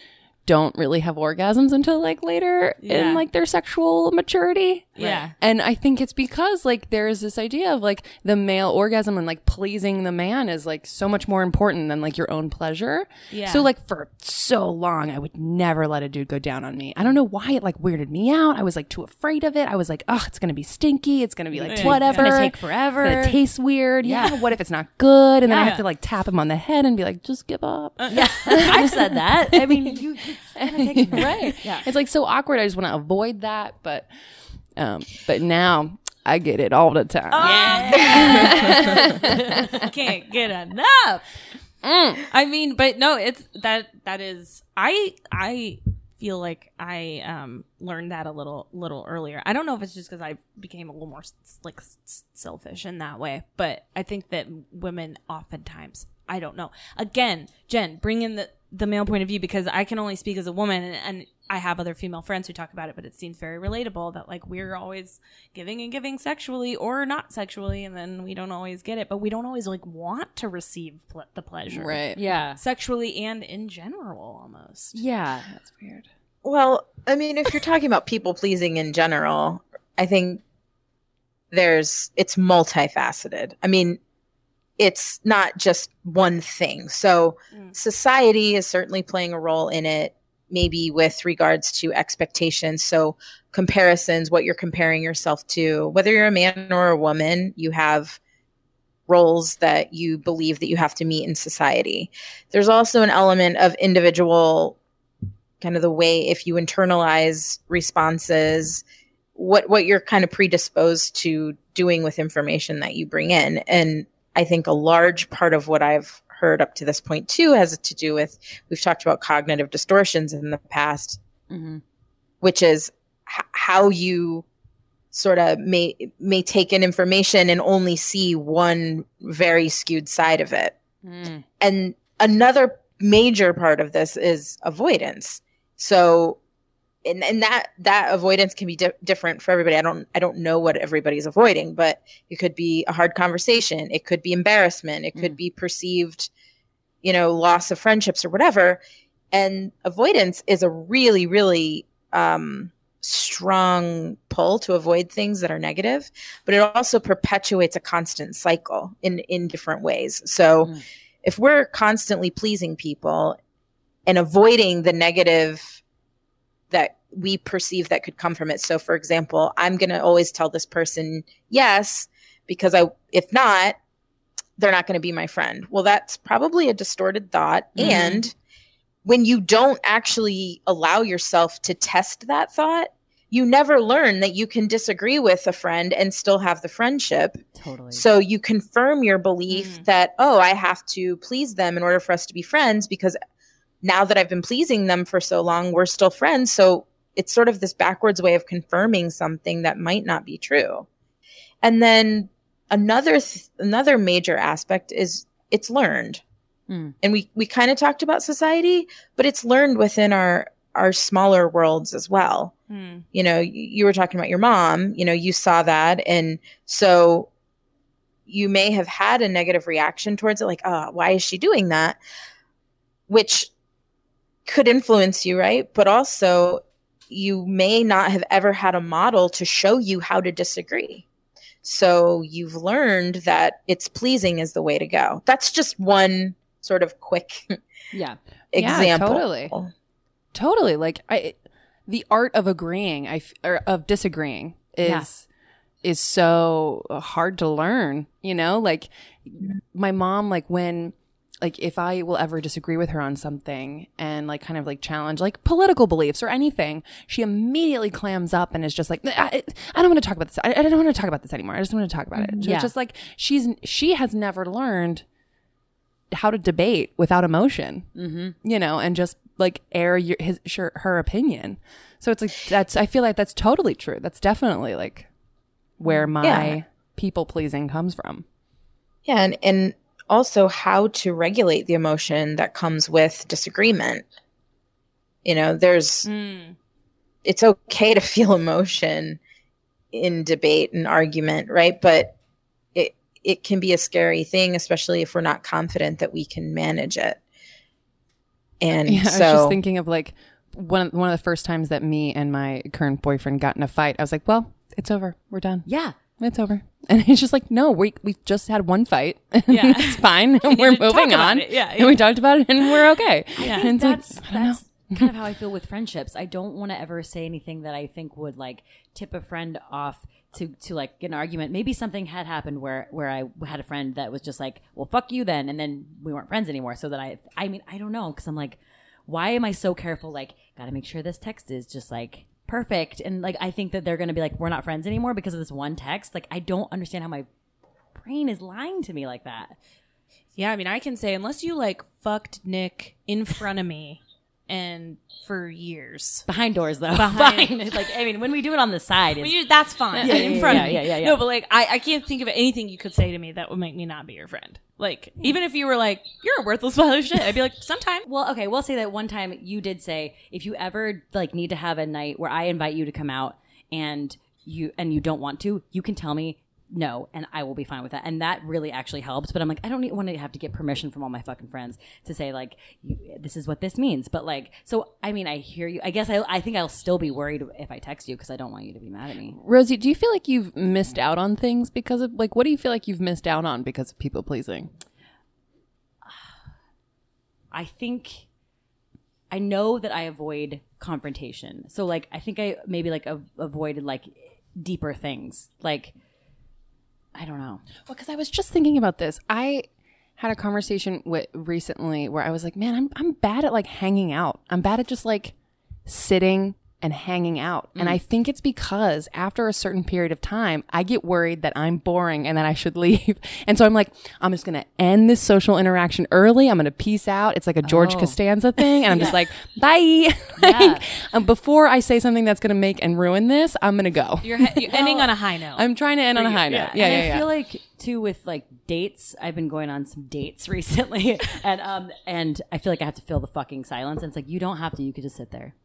don't really have orgasms until like later Yeah. in like their sexual maturity. Yeah. And I think it's because like there is this idea of like the male orgasm and like pleasing the man is like so much more important than like your own pleasure. Yeah. So like for so long I would never let a dude go down on me. I don't know why it like weirded me out. I was like too afraid of it. I was like, oh, it's gonna be stinky. It's gonna be like Yeah. whatever. It's gonna take forever. It's gonna taste weird. Yeah. Yeah. What if it's not good? And then I have to like tap him on the head and be like, just give up. Uh, yeah. (laughs) I've said that. I mean, you (laughs) it's gonna take right. Yeah. It's like so awkward. I just want to avoid that. But, um, but now I get it all the time. (laughs) Can't get enough. I mean, but no, it's that that is I I feel like I um learned that a little little earlier. I don't know if it's just because I became a little more like s- selfish in that way, but I think that women oftentimes I don't know. Again, Jen, bring in the the male point of view because I can only speak as a woman and, and I have other female friends who talk about it, but it seems very relatable that like we're always giving and giving sexually or not sexually, and then we don't always get it, but we don't always like want to receive ple- the pleasure, Right. Yeah. Sexually and in general, almost. Yeah. That's weird. Well, I mean, if you're talking about people pleasing in general, I think there's it's multifaceted. I mean, it's not just one thing. So Mm. society is certainly playing a role in it, maybe with regards to expectations. So comparisons, what you're comparing yourself to, whether you're a man or a woman, you have roles that you believe that you have to meet in society. There's also an element of individual kind of the way if you internalize responses what what you're kind of predisposed to doing with information that you bring in and i think a large part of what i've heard up to this point too has to do with we've talked about cognitive distortions in the past Mm-hmm. which is h- how you sort of may may take in information and only see one very skewed side of it Mm. and another major part of this is avoidance so and, and that that avoidance can be di- different for everybody. I don't i don't know what everybody's avoiding but it could be a hard conversation. It could be embarrassment. It could be perceived you know loss of friendships or whatever. And avoidance is a really really um strong pull to avoid things that are negative but it also perpetuates a constant cycle in in different ways. So Mm. if we're constantly pleasing people and avoiding the negative that we perceive that could come from it so for example i'm going to always tell this person yes because i if not they're not going to be my friend well that's probably a distorted thought Mhm. and when you don't actually allow yourself to test that thought you never learn that you can disagree with a friend and still have the friendship Totally. so you confirm your belief Mm. that, oh, I have to please them in order for us to be friends because now that I've been pleasing them for so long, we're still friends. So it's sort of this backwards way of confirming something that might not be true. And then another th- another major aspect is it's learned. Hmm. And we we kind of talked about society, but it's learned within our our smaller worlds as well Hmm. you know y- you were talking about your mom you know you saw that and so you may have had a negative reaction towards it like oh why is she doing that which could influence you right but also you may not have ever had a model to show you how to disagree so you've learned that it's pleasing is the way to go that's just one sort of quick (laughs) yeah. (laughs) Yeah, example totally. Totally. Like I the art of agreeing, I or of disagreeing is Yeah. is so hard to learn, you know? Like my mom like when like if I will ever disagree with her on something and like kind of like challenge like political beliefs or anything, she immediately clams up and is just like, I, I don't want to talk about this. I, I don't want to talk about this anymore. I just want to talk about it. Yeah. It's just like she's she has never learned how to debate without emotion Mm-hmm. you know, and just like air your his her, her opinion. So it's like that's I feel like that's totally true. That's definitely like where my Yeah. people pleasing comes from. Yeah, and, and also how to regulate the emotion that comes with disagreement. You know, there's Hmm. it's okay to feel emotion in debate and argument, right? But it it can be a scary thing, especially if we're not confident that we can manage it. And Yeah, I was so just thinking of like one of, one of the first times that me and my current boyfriend got in a fight. I was like, "Well, it's over. We're done. Yeah. It's over." (laughs) And he's just like, "No, we we just had one fight. (laughs) Yeah. it's fine. (laughs) need we're moving on. it. Yeah, and we talked about it, and we're okay." Yeah. And it's like, that's know. that's kind of how I feel with friendships. I don't want to ever say anything that I think would like tip a friend off to to like get an argument. Maybe something had happened where where I had a friend that was just like, "Well, fuck you then," and then we weren't friends anymore. So that I, I mean, I don't know because I'm like, why am I so careful? Like, got to make sure this text is just like perfect and like I think that they're going to be like we're not friends anymore because of this one text. Like I don't understand how my brain is lying to me like that. Yeah, I mean, I can say unless you like fucked Nick in front of me and for years. Behind doors though. Behind- (laughs) like I mean when we do it on the side you, that's fine. Yeah, in front yeah, of me. yeah, yeah, yeah. No, but like I, I can't think of anything you could say to me that would make me not be your friend. Like even if you were like, you're a worthless pile of shit, I'd be like, sometime. (laughs) Well, okay, we'll say that one time you did say if you ever like need to have a night where I invite you to come out and you and you don't want to, you can tell me no and I will be fine with that. And that really actually helps, but I'm like I don't want to have to get permission from all my fucking friends to say like you, this is what this means. But like so I mean I hear you. I guess I I think I'll still be worried if I text you because I don't want you to be mad at me. Rosie, do you feel like you've missed out on things because of like what do you feel like you've missed out on because of people pleasing? I think I know that I avoid confrontation. So like I think I maybe like a- avoided like deeper things. Like I don't know. Well, because I was just thinking about this. I had a conversation with recently where I was like, man, I'm I'm bad at like hanging out. I'm bad at just like sitting and hanging out. And I think it's because after a certain period of time, I get worried that I'm boring and that I should (laughs) leave. And so I'm like, I'm just going to end this social interaction early. I'm going to peace out. It's like a George Oh. Costanza thing. And I'm just (laughs) like, bye. (laughs) like, um, before I say something that's going to make and ruin this, I'm going to go. You're, he- you're ending on a high note. I'm trying to end on a high note. Yeah, yeah, and yeah. I feel like too with like dates. I've been going on some dates recently, and um, and I feel like I have to fill the fucking silence. And it's like you don't have to. You could just sit there.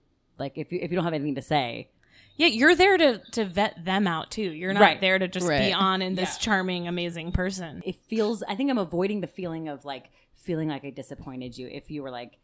Like if you if you don't have anything to say, yeah, you're there to to vet them out too. You're not Right. there to just be on in this charming, amazing person. it feels. I think I'm avoiding the feeling of like feeling like I disappointed you. If you were like,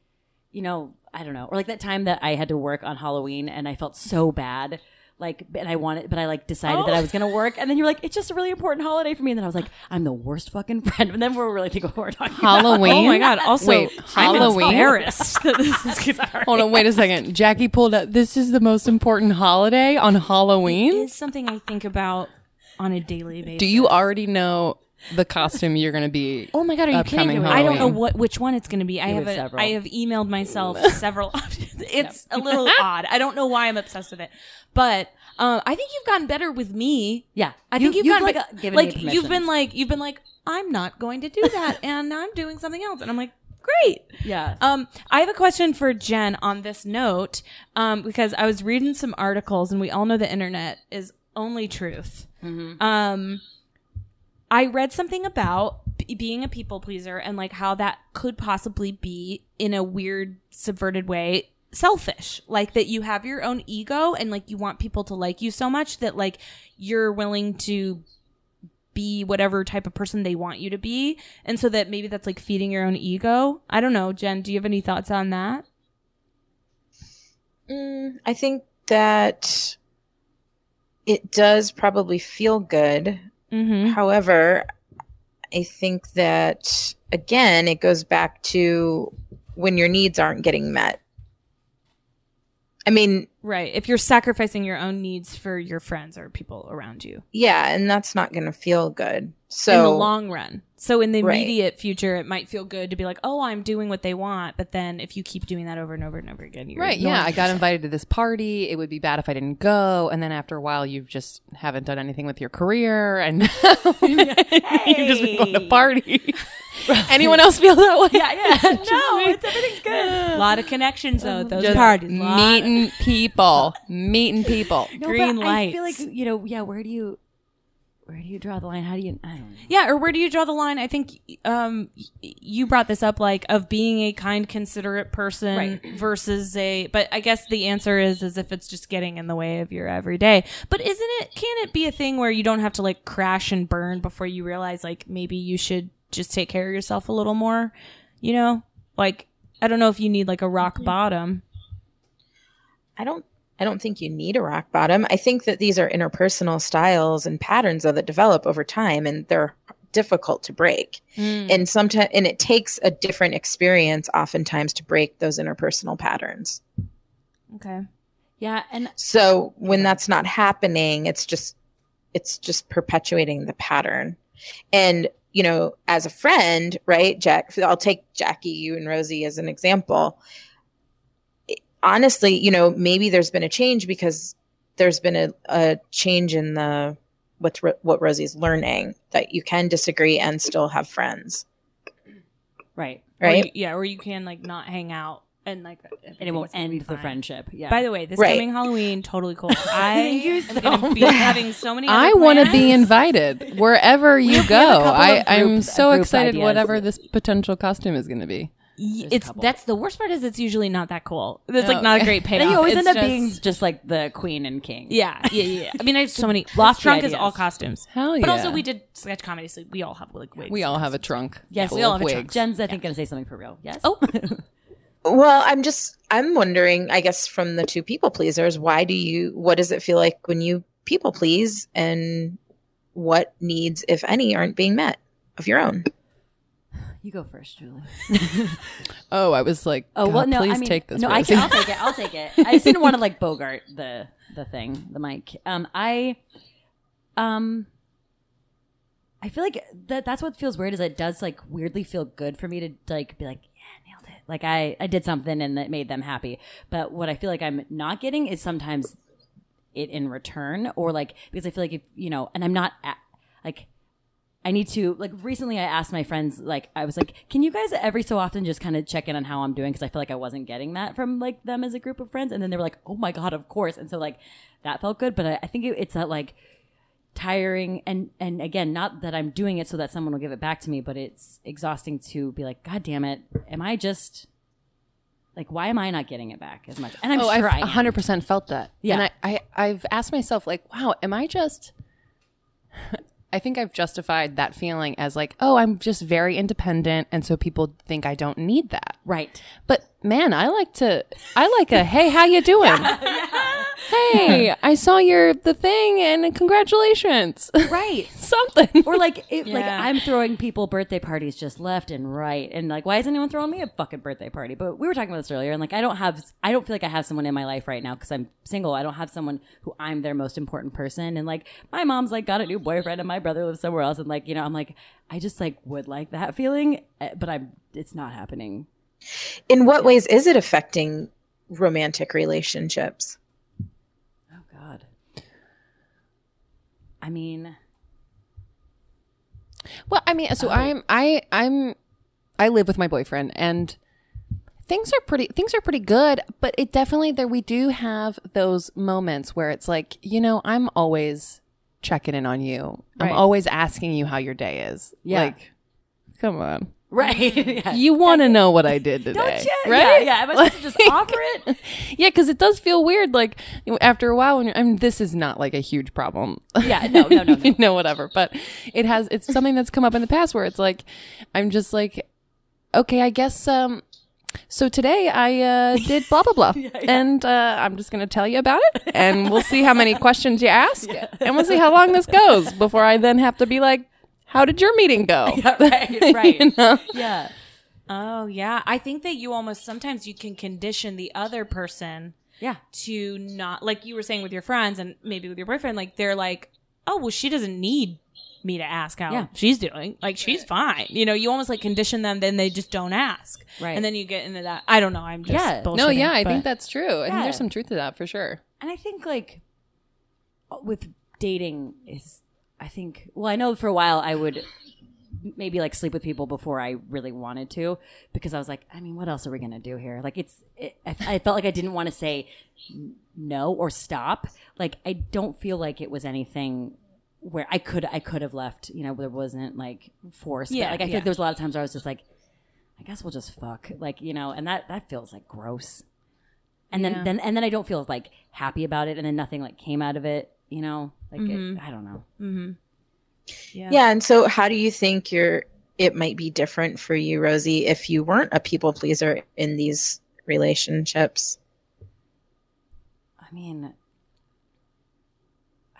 you know, I don't know, or like that time that I had to work on Halloween and I felt so bad. Like, and I wanted, but I like decided that I oh. was gonna work, and then you're like, it's just a really important holiday for me, and then I was like, I'm the worst fucking friend, and then we're really thinking (laughs) what we're talking about. Halloween. Oh my god! Also, Wait, I'm Halloween? embarrassed (laughs) that this is (laughs) Hold on, wait a second. Jackie pulled up. This is the most important holiday on Halloween. is something I think about on a daily basis. Do you already know the costume you're going to be? Oh my god, are you kidding me? I don't know what which one it's going to be. I have have a, several. I have emailed myself (laughs) several options. It's a little (laughs) odd. I don't know why I'm obsessed with it, but um, I think you've gotten better with me. Yeah, I think You- you've, you've, gotten like, like, like me you've been permissions. like you've been like I'm not going to do that, (laughs) and I'm doing something else, and I'm like great. Yeah. Um, I have a question for Jen on this note, um, because I was reading some articles, and we all know the internet is only truth. Um, I read something about b- being a people pleaser and like how that could possibly be in a weird, subverted way selfish. Like that you have your own ego and like you want people to like you so much that like you're willing to be whatever type of person they want you to be. And so that maybe that's like feeding your own ego. I don't know jen do you have any thoughts on that? Mm, I think that it does probably feel good. Mm-hmm However, I think that again, it goes back to when your needs aren't getting met. I mean, right if you're sacrificing your own needs for your friends or people around you yeah, and that's not going to feel good. So in the long run. So in the Right. immediate future, it might feel good to be like, "Oh, I'm doing what they want," but then if you keep doing that over and over and over again, you're Right. Yeah. I got invited to this party. It would be bad if I didn't go. And then after a while, you just haven't done anything with your career and (laughs) (laughs) you've just been going to parties. (laughs) Anyone else feel that way? yeah, yeah. (laughs) no, it's, everything's good. A lot of connections though. at Those Just parties, Lot- meeting people, meeting people. (laughs) No, Green but I feel like you know, yeah. Where do you, where do you draw the line? How do you? I don't know. Yeah, or where do you draw the line? I think um, you brought this up, like of being a kind, considerate person Right. versus a. But I guess the answer is as if it's just getting in the way of your everyday. But isn't it? Can it be a thing where you don't have to like crash and burn before you realize like maybe you should just take care of yourself a little more? You know, like I don't know if you need like a rock bottom. I don't I don't think you need a rock bottom. I think that these are interpersonal styles and patterns though that develop over time and they're difficult to break. Hmm. And sometimes and it takes a different experience oftentimes to break those interpersonal patterns. Okay. Yeah, and So when that's not happening, it's just it's just perpetuating the pattern. And you know, as a friend, right, Jack, I'll take Jackie, you and Rosie as an example. honestly, you know, maybe there's been a change because there's been a, a change in the what's what Rosie's learning that you can disagree and still have friends, Right. Or right? you- yeah, or you can like not hang out and like And it won't end the friendship. Yeah. By the way, this Right. coming Halloween, totally cool. (laughs) I Thank you am so gonna be (laughs) having so many. I other want to be plans. invited wherever you go. couple I, of I'm group- so uh, group excited, ideas. whatever this potential costume is going to be. Y- There's It's that's the worst part is it's usually not that cool. It's like Oh, not a great payoff. And (laughs) you always It's end up just- being just like the queen and king. Yeah, yeah, yeah. yeah. I mean, I have so many. Lost the Trunk is ideas. all costumes. Hell But yeah. also, we did sketch comedy, so we all have like wigs. We all have a trunk. Yes, full we all of have a trunk. wigs. Jen's, I think, going to say something for real. Yes. Oh. Well, I'm just I'm wondering, I guess from the two people pleasers, why do you what does it feel like when you people please and what needs, if any, aren't being met of your own? you go first, Julie. (laughs) Oh, I was like, Oh God, well, no. please I mean, take this. no, I can, I'll take it. I'll take it. I just didn't want to like bogart the the thing, the mic. Um, I, um, I feel like that that's what feels weird is it does like weirdly feel good for me to like be like yeah nailed it like I I did something and that made them happy. But what I feel like I'm not getting is sometimes it in return or like because I feel like if you know and I'm not at, like I need to like recently I asked my friends like I was like can you guys every so often just kind of check in on how I'm doing? Because I feel like I wasn't getting that from like them as a group of friends. And then they were like oh my god of course. And so like that felt good. But I, I think it, it's that like tiring and and again not that I'm doing it so that someone will give it back to me but it's exhausting to be like god damn it am I just like why am I not getting it back as much and I'm oh, sure I've I 100% felt that. Yeah. And I, I, I've asked myself, like, wow, am I just. (laughs) I think I've justified that feeling as like, oh, I'm just very independent. And so people think I don't need that. right But man, I like to, I like a, hey, how you doing? (laughs) Hey, I saw your, the thing and congratulations. right (laughs) Something. or like it, like I'm throwing people birthday parties just left and right, and like why is anyone throwing me a fucking birthday party? But we were talking about this earlier, and like I don't have, I don't feel like I have someone in my life right now because I'm single. I don't have someone who I'm their most important person, and like my mom's like got a new boyfriend, and my brother lives somewhere else, and like you know I'm like I just like would like that feeling, eh, but I'm it's not happening. In what ways is it affecting romantic relationships? Oh God. I mean, Well, I mean, so oh. I'm I I'm I live with my boyfriend and things are pretty things are pretty good, but it definitely there we do have those moments where it's like, you know, I'm always checking in on you. I'm always asking you how your day is. Yeah. Like come on. Right? (laughs) yeah. You want to know what I did today, right? Yeah, yeah. Am I supposed to just offer it? (laughs) Yeah, because it does feel weird. Like after a while, when you're, I mean, this is not like a huge problem. Yeah, no, no, no, (laughs) no. you whatever. But it has. It's something that's come up in the past where it's like, I'm just like, okay, I guess. um So today I uh, did blah blah blah, and uh, I'm just gonna tell you about it, and we'll see how many questions you ask, and we'll see how long this goes before I then have to be like, how did your meeting go? (laughs) right, (laughs) right. You know? Yeah. Oh yeah, I think that you almost sometimes you can condition the other person Yeah. to not like you were saying with your friends and maybe with your boyfriend. Like they're like, oh well, she doesn't need me to ask how Yeah. she's doing. Like she's fine. You know, you almost like condition them, then they just don't ask. Right. And then you get into that. I don't know. I'm just Yeah. bullshitting, No, yeah, I think that's true. I think there's some truth to that for sure. And I think like with dating is I think well I know for a while I would maybe like sleep with people before I really wanted to because I was like I mean what else are we going to do here like it's it, I, I felt like I didn't want to say no or stop like I don't feel like it was anything where I could I could have left you know there wasn't like force Yeah, but, like I yeah. like there was a lot of times where I was just like I guess we'll just fuck like you know and that that feels like gross and then then and then I don't feel like happy about it, and then nothing like came out of it. You know, like Mhm. it, I don't know. Mm-hmm. Yeah. Yeah, and so how do you think you're it might be different for you, Rosie, if you weren't a people pleaser in these relationships? I mean,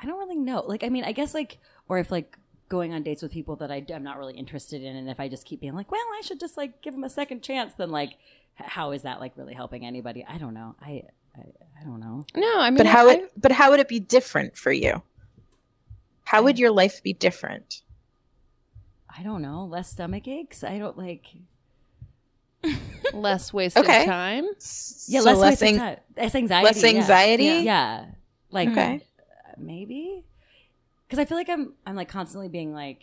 I don't really know. Like, I mean, I guess like, or if like going on dates with people that I, am not really interested in, and if I just keep being like, well, I should just like give them a second chance, then like, how is that like really helping anybody? I don't know. I I, I don't know. No, I mean, But how I- it but how would it be different for you? How would your life be different? I don't know. Less stomach aches. I don't like. (laughs) Less wasted Okay. time. Yeah, So less, less wasted ang- time. less anxiety. less yeah. anxiety? Yeah. Yeah. Like Okay. uh, maybe because I feel like I'm I'm like constantly being like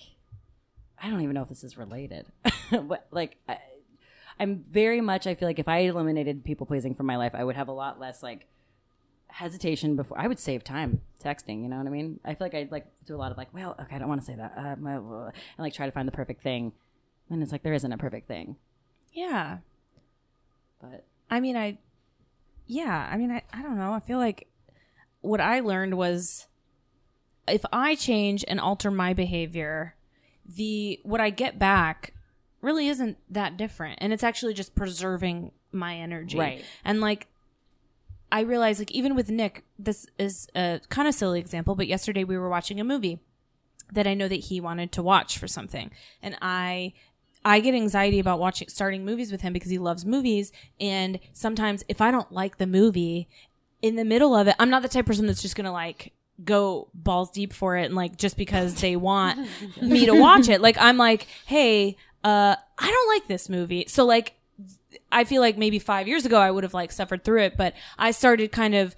I don't even know if this is related. (laughs) but like I, I'm very much I feel like if I eliminated people pleasing from my life, I would have a lot less like hesitation before I would save time texting. You know what I mean? I feel like I like do a lot of like, well, okay, I don't want to say that, uh, blah, blah, blah, and like try to find the perfect thing. And it's like there isn't a perfect thing, Yeah. but I mean, I, yeah, I mean, I, I don't know. I feel like what I learned was if I change and alter my behavior, the what I get back really isn't that different. And it's actually just preserving my energy. Right. And like, I realize, like, even with Nick, this is a kind of silly example, but yesterday we were watching a movie that I know that he wanted to watch for something. And I I get anxiety about watching starting movies with him because he loves movies and sometimes if I don't like the movie in the middle of it, I'm not the type of person that's just going to like go balls deep for it and like just because they want (laughs) me to watch it. Like I'm like, "Hey, uh I don't like this movie." So like I feel like maybe 5 years ago I would have like suffered through it, but I started kind of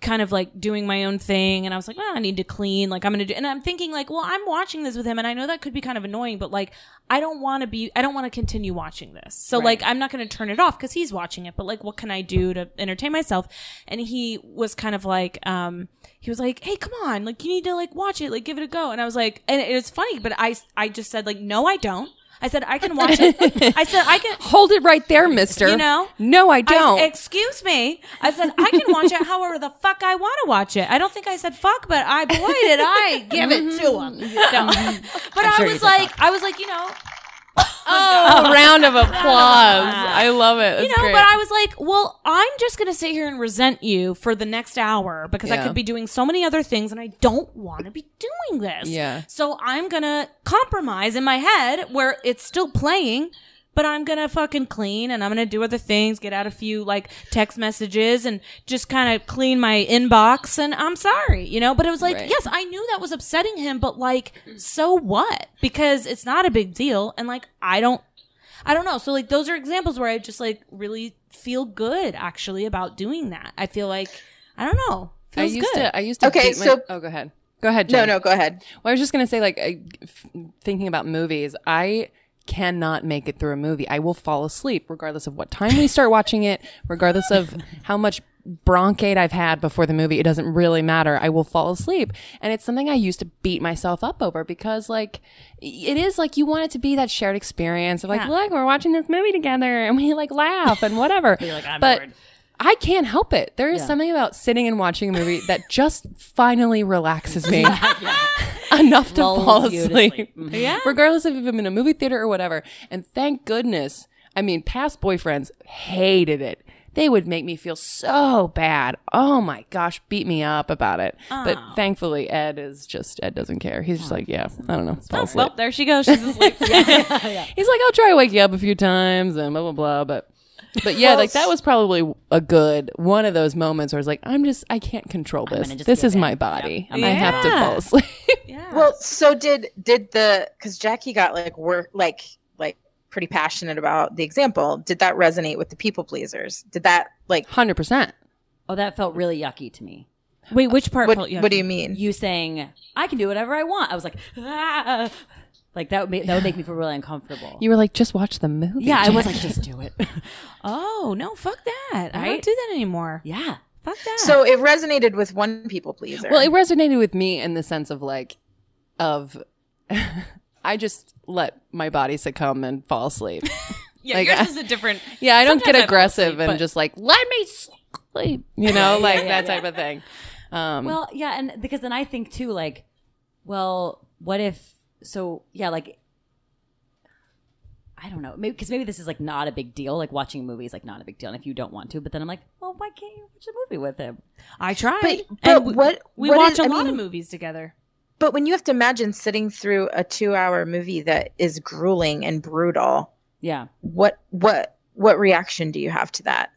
kind of like doing my own thing and I was like, well, I need to clean. Like I'm going to do, and I'm thinking like, well, I'm watching this with him and I know that could be kind of annoying, but like, I don't want to be, I don't want to continue watching this. So like, I'm not going to turn it off because he's watching it, but like, what can I do to entertain myself? And he was kind of like, um, he was like, hey, come on, like you need to like watch it, like give it a go. And I was like, and it was funny, but I, I just said like, no, I don't. I said, I can watch it. I said, I can, (laughs) Hold it right there, mister. You know? No, I I, don't. excuse me. I said I can watch it however the fuck I want to watch it. I don't think I said fuck, but I boy did I (laughs) give it to mm-hmm. him. (laughs) No. But I sure was like, I was like, you know, oh, (laughs) round of applause. (laughs) I love it. you know. great. But I was like, well, I'm just gonna sit here and resent you for the next hour because I could be doing so many other things, and I don't want to be doing this. Yeah. So I'm gonna compromise in my head where it's still playing. But I'm gonna fucking clean and I'm gonna do other things, get out a few like text messages and just kind of clean my inbox and I'm sorry, you know? But it was like, Right. yes, I knew that was upsetting him, but like, so what? Because it's not a big deal. And like, I don't, I don't know. So like, those are examples where I just like really feel good actually about doing that. I feel like, I don't know. I used good. to. I used to. Okay, beat my- so- oh, go ahead. Go ahead. No, no, go ahead. Well, I was just gonna say, like, I, f- thinking about movies, I cannot make it through a movie. I will fall asleep, regardless of what time we start watching it, regardless of how much bronchate I've had before the movie. It doesn't really matter. I will fall asleep, and it's something I used to beat myself up over because, like, it is like you want it to be that shared experience of like, Yeah. look, we're watching this movie together, and we like laugh and whatever. (laughs) like, "I'm but bored." I can't help it. There is Yeah. something about sitting and watching a movie (laughs) that just finally relaxes me (laughs) enough to Lulls fall you to asleep. sleep. Mhm. Yeah. Regardless of if I'm in a movie theater or whatever. And thank goodness, I mean, past boyfriends hated it. They would make me feel so bad. Oh my gosh, beat me up about it. But Oh. thankfully, Ed is just, Ed doesn't care. He's just like, yeah, I don't know. Fall Oh, well, there she goes. She's asleep. (laughs) He's like, I'll try to wake you up a few times and blah, blah, blah. But, but yeah, Well, like that was probably a good one of those moments where it's like, I'm just, I can't control this. This is in. my body. Yep. I have to Yeah. fall asleep. (laughs) yeah. Well, so did did the because Jackie got like work like like pretty passionate about the example. Did that resonate with the people pleasers? Did that like 100%. Oh, that felt really yucky to me. Wait, which part? what? felt yucky? What do you mean? You saying I can do whatever I want. I was like, (laughs) ah. Like that would make that would make me feel really uncomfortable. You were like, just watch the movie. yeah, I was like, (laughs) just do it. (laughs) Oh no, fuck that! I don't Right? do that anymore. yeah, Fuck that. So it resonated with one people pleaser. Well, it resonated with me in the sense of like, of, (laughs) I just let my body succumb and fall asleep. yeah, like, yours I- is a different. Yeah, I don't Sometimes I get fall aggressive asleep, and but- just like let me sleep, you know, like that type of thing. Um, Well, yeah, and because then I think too, like, well, what if? So yeah, like, I don't know, maybe because maybe this is like not a big deal. Like watching movies, like not a big deal, and if you don't want to, but then I'm like, well, why can't you watch a movie with him? I tried. But- and but we, what- we what watch is- a I lot of movies together. but when you have to imagine sitting through a two-hour movie that is grueling and brutal, Yeah, what what what reaction do you have to that?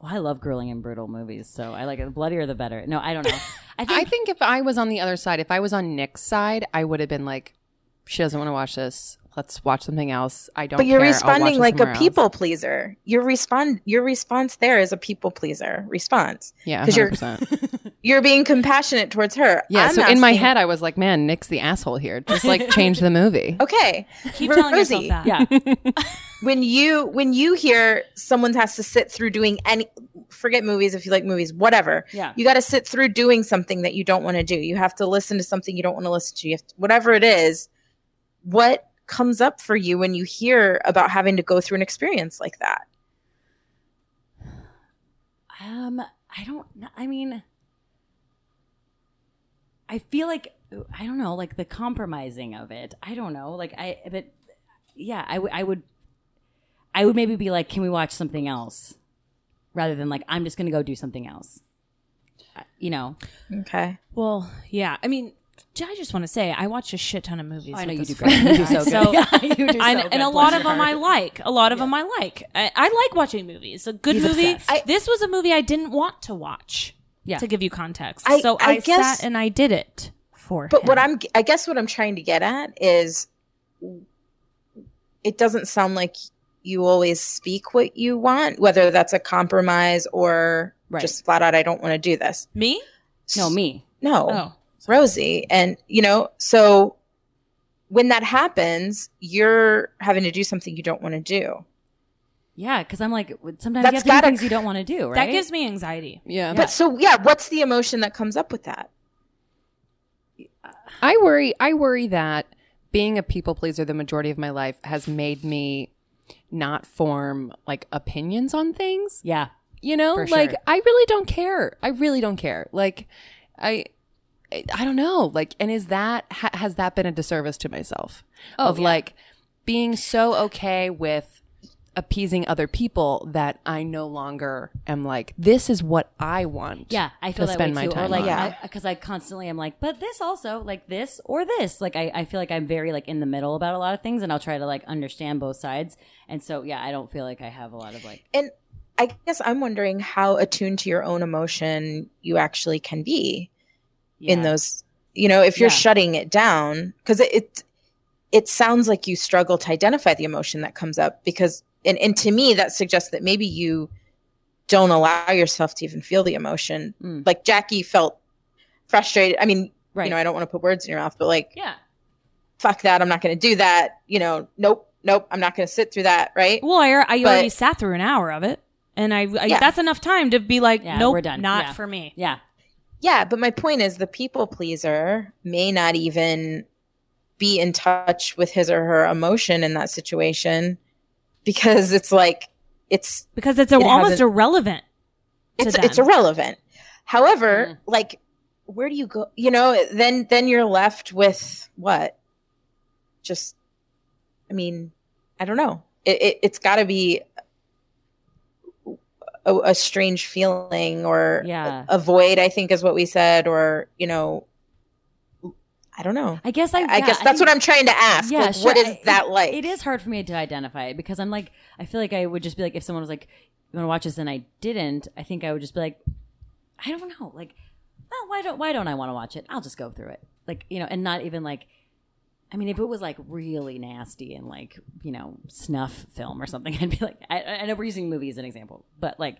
well, I love grueling and brutal movies, so I like it. The bloodier, the better. No, I don't know. (laughs) I think, I think if I was on the other side, if I was on Nick's side, I would have been like, she doesn't want to watch this. Let's watch something else. I don't. but you're care. Responding like a somewhere else." people pleaser. Your respond your response there is a people pleaser response. Yeah, 'Cause you're- 100%. (laughs) You're being compassionate towards her. yeah. I'm so in my head, I was like, "Man, Nick's the asshole here. Just like (laughs) change the movie." Okay. Keep telling yourself that. Yeah. (laughs) when you when you hear someone has to sit through doing any forget movies if you like movies whatever Yeah. you got to sit through doing something that you don't want to do you have to listen to something you don't want to listen to you have to, whatever it is what comes up for you when you hear about having to go through an experience like that Um, I don't. I mean, I feel like I don't know, like the compromising of it. I don't know, like I. But yeah, I would. I would. Maybe be like, "Can we watch something else?" Rather than like, "I'm just going to go do something else." You know, okay Well, yeah. I mean, I just want to say I watch a shit ton of movies. I know you do great. You do so (laughs) good. So Yeah, (laughs) you do I, so and good. a lot Bless of your them I like. A lot of them I like. I, I like watching movies. A good He's movie. I- this was a movie I didn't want to watch. Yeah. To give you context, I- so I I, guess- sat and I did it for. but what i'm i guess what i'm trying to get at is it doesn't sound like you always speak what you want whether that's a compromise or Right. just flat out i don't want to do this me. No, me. no Oh, Rosie. And, you know, so when that happens, you're having to do something you don't want to do. Yeah, because I'm like, sometimes That's you have to gotta- do things you don't want to do, right? that gives me anxiety. Yeah. But so, yeah, what's the emotion that comes up with that? I worry. I worry that being a people pleaser the majority of my life has made me not form like opinions on things. yeah. You know, For like sure. I really don't care. I really don't care. Like, I, I I don't know. Like, and is that ha- has that been a disservice to myself Oh, of yeah. like being so okay with appeasing other people that I no longer am like this is what I want. Yeah, I feel to that spend way my time or like, on. Yeah. because I, constantly am like, but this also like this or this. Like, I, I feel like I'm very like in the middle about a lot of things, and I'll try to like understand both sides. And so, yeah, I don't feel like I have a lot of like, And I guess I'm wondering how attuned to your own emotion you actually can be in those, you know, if you're Yeah. shutting it down, because it, it, it sounds like you struggle to identify the emotion that comes up because, and, and to me, that suggests that maybe you don't allow yourself to even feel the emotion. Mm. Like Jackie felt frustrated. I mean, right. you know, I don't want to put words in your mouth, but like, yeah, fuck that. I'm not going to do that. You know, nope, nope. I'm not going to sit through that. Right. Well, I, I But- already sat through an hour of it, and I, I Yeah. that's enough time to be like, Yeah, nope, we're done. not Yeah. for me. yeah, Yeah. But my point is the people pleaser may not even be in touch with his or her emotion in that situation because it's like, it's, because it's It almost irrelevant. It's, them. it's irrelevant. However, Mm. like, where do you go? You know, then, then you're left with what? Just, I mean, I don't know. It, it, it's got to be a, a strange feeling or Yeah. a, a void, I think is what we said, or, you know, I don't know. I guess I. I yeah, guess that's think- what I'm trying to ask. Yeah, like, sure. what is I- that like? It is hard for me to identify it because I'm like, I feel like I would just be like, if someone was like, "You want to watch this?" and I didn't, I think I would just be like, I don't know, like, oh, why don't why don't I want to watch it? I'll just go through it, like you know, and not even like. I mean, if it was like really nasty and like you know snuff film or something, (laughs) I'd be like, I, I know we're using movies as an example, but like,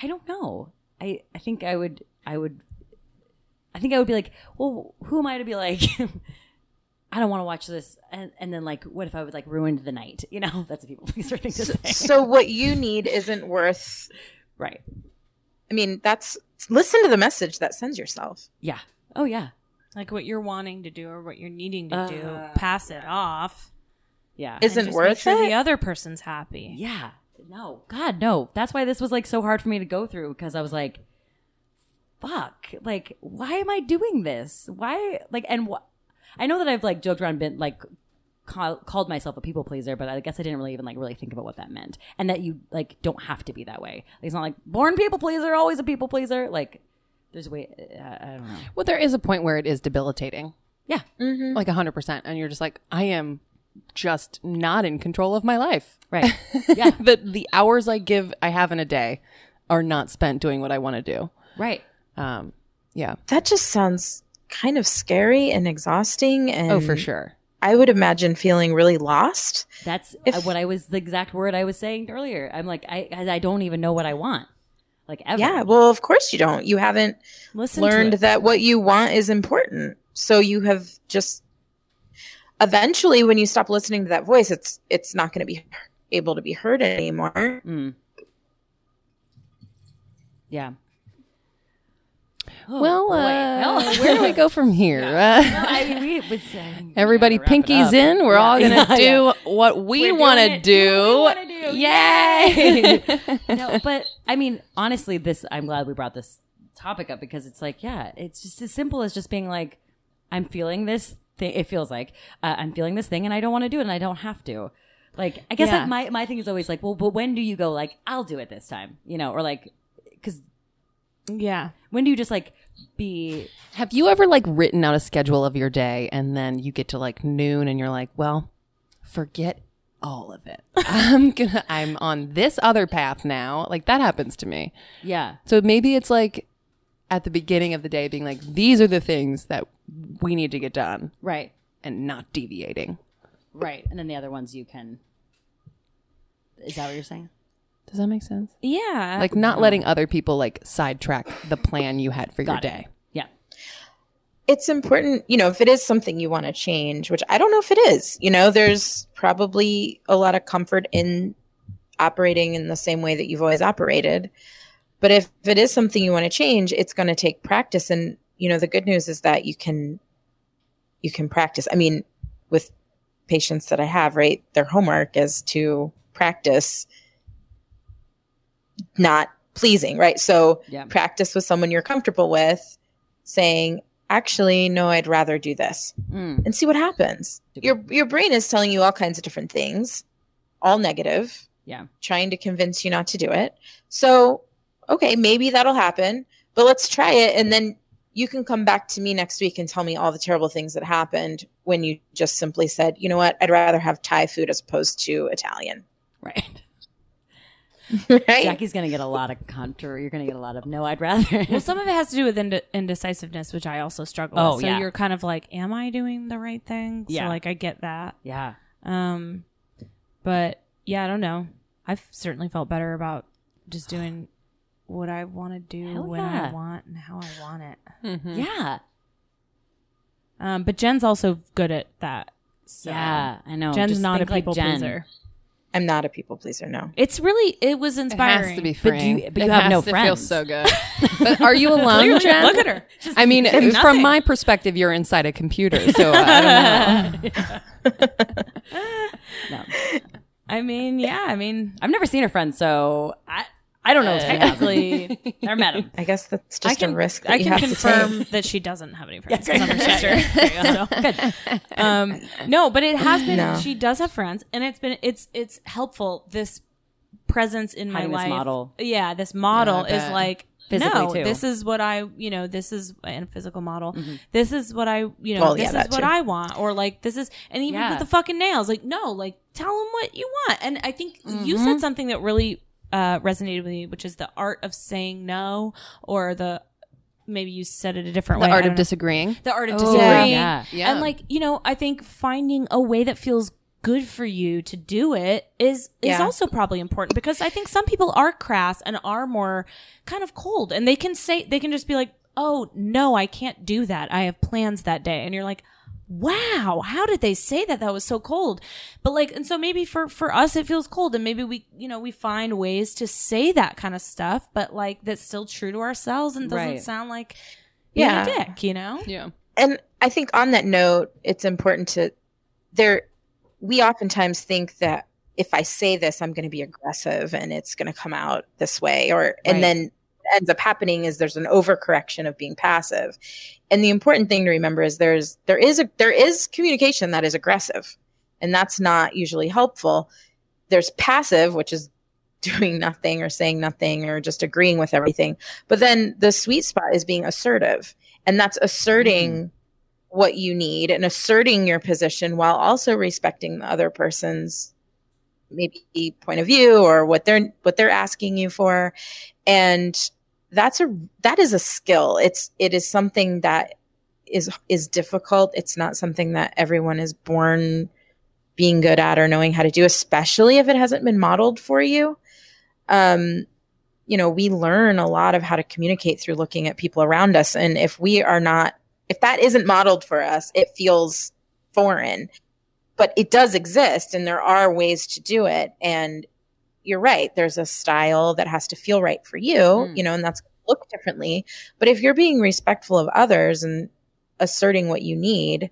I don't know. I I think I would I would I think I would be like, well, who am I to be like? (laughs) I don't want to watch this, and, and then like, what if I would like ruined the night? You know, (laughs) that's a people pleaser thing to say. so what you need isn't worth right? I mean, that's listen to the message that sends yourself. Yeah. Oh yeah. Like what you're wanting to do or what you're needing to do, Uh, pass it off. Yeah. Isn't just worth make sure it? The other person's happy. yeah. No. God, no. That's why this was like so hard for me to go through because I was like, fuck. Like, why am I doing this? Why? Like, and what? I know that I've like joked around, been like call, called myself a people pleaser, but I guess I didn't really even like really think about what that meant, and that you like don't have to be that way. Like, it's not like born people pleaser, always a people pleaser. Like, there's a way. Uh, I don't know. Well, there is a point where it is debilitating, Yeah. like hundred percent, and you're just like, I am just not in control of my life. Right. (laughs) Yeah. the the hours I give I have in a day are not spent doing what I want to do. right. Um, yeah. That just sounds kind of scary and exhausting and Oh, for sure. I would imagine feeling really lost. That's If- what I was the exact word I was saying earlier. I'm like, I I don't even know what I want. Like ever. Yeah, well, of course you don't. You haven't Listen learned that what you want is important. So you have just eventually when you stop listening to that voice, it's it's not going to be able to be heard anymore. Mm. Yeah. Oh, well, boy. Uh, where do we go from here? (laughs) No, Uh, I mean, we, it's, uh, everybody, gotta wrap it pinkies in. We're Yeah. all gonna (laughs) Yeah, do yeah. what we want to do. What do. Yay! no, but I mean, honestly, this I'm glad we brought this topic up because it's like, yeah, it's just as simple as just being like, I'm feeling this thing. It feels like uh, I'm feeling this thing, and I don't want to do it, and I don't have to. Like, I guess Yeah. like my my thing is always like, well, but when do you go like, I'll do it this time, you know, or like, because Yeah. when do you just like be Have you ever like written out a schedule of your day and then you get to like noon and you're like, well, forget all of it. (laughs) I'm gonna I'm on this other path now. Like that happens to me. yeah So maybe it's like at the beginning of the day being like, these are the things that we need to get done right and not deviating. right, and then the other ones you can. Is that what you're saying? Does that make sense? Yeah. Like not letting other people like sidetrack the plan you had for your Got it. day. Yeah. It's important, you know, if it is something you want to change, which I don't know if it is, you know, there's probably a lot of comfort in operating in the same way that you've always operated. But if it is something you want to change, it's going to take practice and you know the good news is that you can you can practice. I mean, with patients that I have, right? Their homework is to practice not pleasing, right? So Yeah. practice with someone you're comfortable with saying, actually, no, I'd rather do this Mm. and see what happens. Your your brain is telling you all kinds of different things, all negative, Yeah. trying to convince you not to do it. So, okay, maybe that'll happen, but let's try it and then you can come back to me next week and tell me all the terrible things that happened when you just simply said, "You know what? I'd rather have Thai food as opposed to Italian." Right. (laughs) right? Jackie's gonna get a lot of contour. You're gonna get a lot of no. I'd rather. well, some of it has to do with ind- indecisiveness, which I also struggle Oh, with. So yeah. you're kind of like, am I doing the right thing? Yeah. Like I get that. yeah. Um, but yeah, I don't know. I've certainly felt better about just doing what I want to do Hell when yeah. I want and how I want it. Mm-hmm. Yeah. Um, but Jen's also good at that. So Yeah. I know. Jen's Just not a think like people Jen. pleaser. I'm not a people pleaser, no. It's really it was It inspiring. has to be But do you- but you It have has no to friends. Feel so good. (laughs) but are you alone, Jen? Look at her. I mean, from nothing. my perspective, you're inside a computer, so I don't know. (laughs) No. I mean, yeah. I mean, I've never seen a friend, so I I don't know. if she has them. technically, Never met him. I guess that's just can a risk that I you can have confirm to take. that she doesn't have any friends. Yeah, 'cause I'm her sister. So, Good. um, no, but it has been. No. She does have friends, and it's been it's it's helpful. This presence in Having my this life, model. yeah, this model Yeah, is like. Physically, no, too. this is what I, you know, this is and a physical model. Mm-hmm. This is what I, you know, Well, this yeah, is what too. I want, or like this is, and even Yeah. with the fucking nails, like no, like tell them what you want. And I think you said mm-hmm. something that really uh, resonated with me, which is the art of saying no, or the maybe you said it a different The way. I art of know disagreeing. the art of Oh, disagreeing. yeah. Yeah. And like, you know, I think finding a way that feels good for you to do it is is Yeah. also probably important because I think some people are crass and are more kind of cold and they can say they can just be like, "Oh, no, I can't do that. I have plans that day." And you're like, "Wow, how did they say that? That was so cold." But like and so maybe for for us it feels cold and maybe we, you know, we find ways to say that kind of stuff, but like that's still true to ourselves and doesn't Right. sound like being Yeah. a dick, you know? Yeah. and I think on that note, it's important to there. We oftentimes think that if I say this, I'm going to be aggressive and it's going to come out this way, or Right. and then what ends up happening is there's an overcorrection of being passive. And the important thing to remember is there's there is a there is communication that is aggressive, and that's not usually helpful. There's passive, which is (laughs) doing nothing or saying nothing or just agreeing with everything. But then the sweet spot is being assertive and that's asserting mm-hmm. what you need and asserting your position while also respecting the other person's maybe point of view or what they're what they're asking you for and that's a that is a skill it's it is something that is is difficult. It's not something that everyone is born being good at or knowing how to do, especially if it hasn't been modeled for you. Um, you know, we learn a lot of how to communicate through looking at people around us. And if we are not, if that isn't modeled for us, it feels foreign. But it does exist and there are ways to do it. And you're right, there's a style that has to feel right for you, Mm. you know, and that's look differently. But if you're being respectful of others and asserting what you need,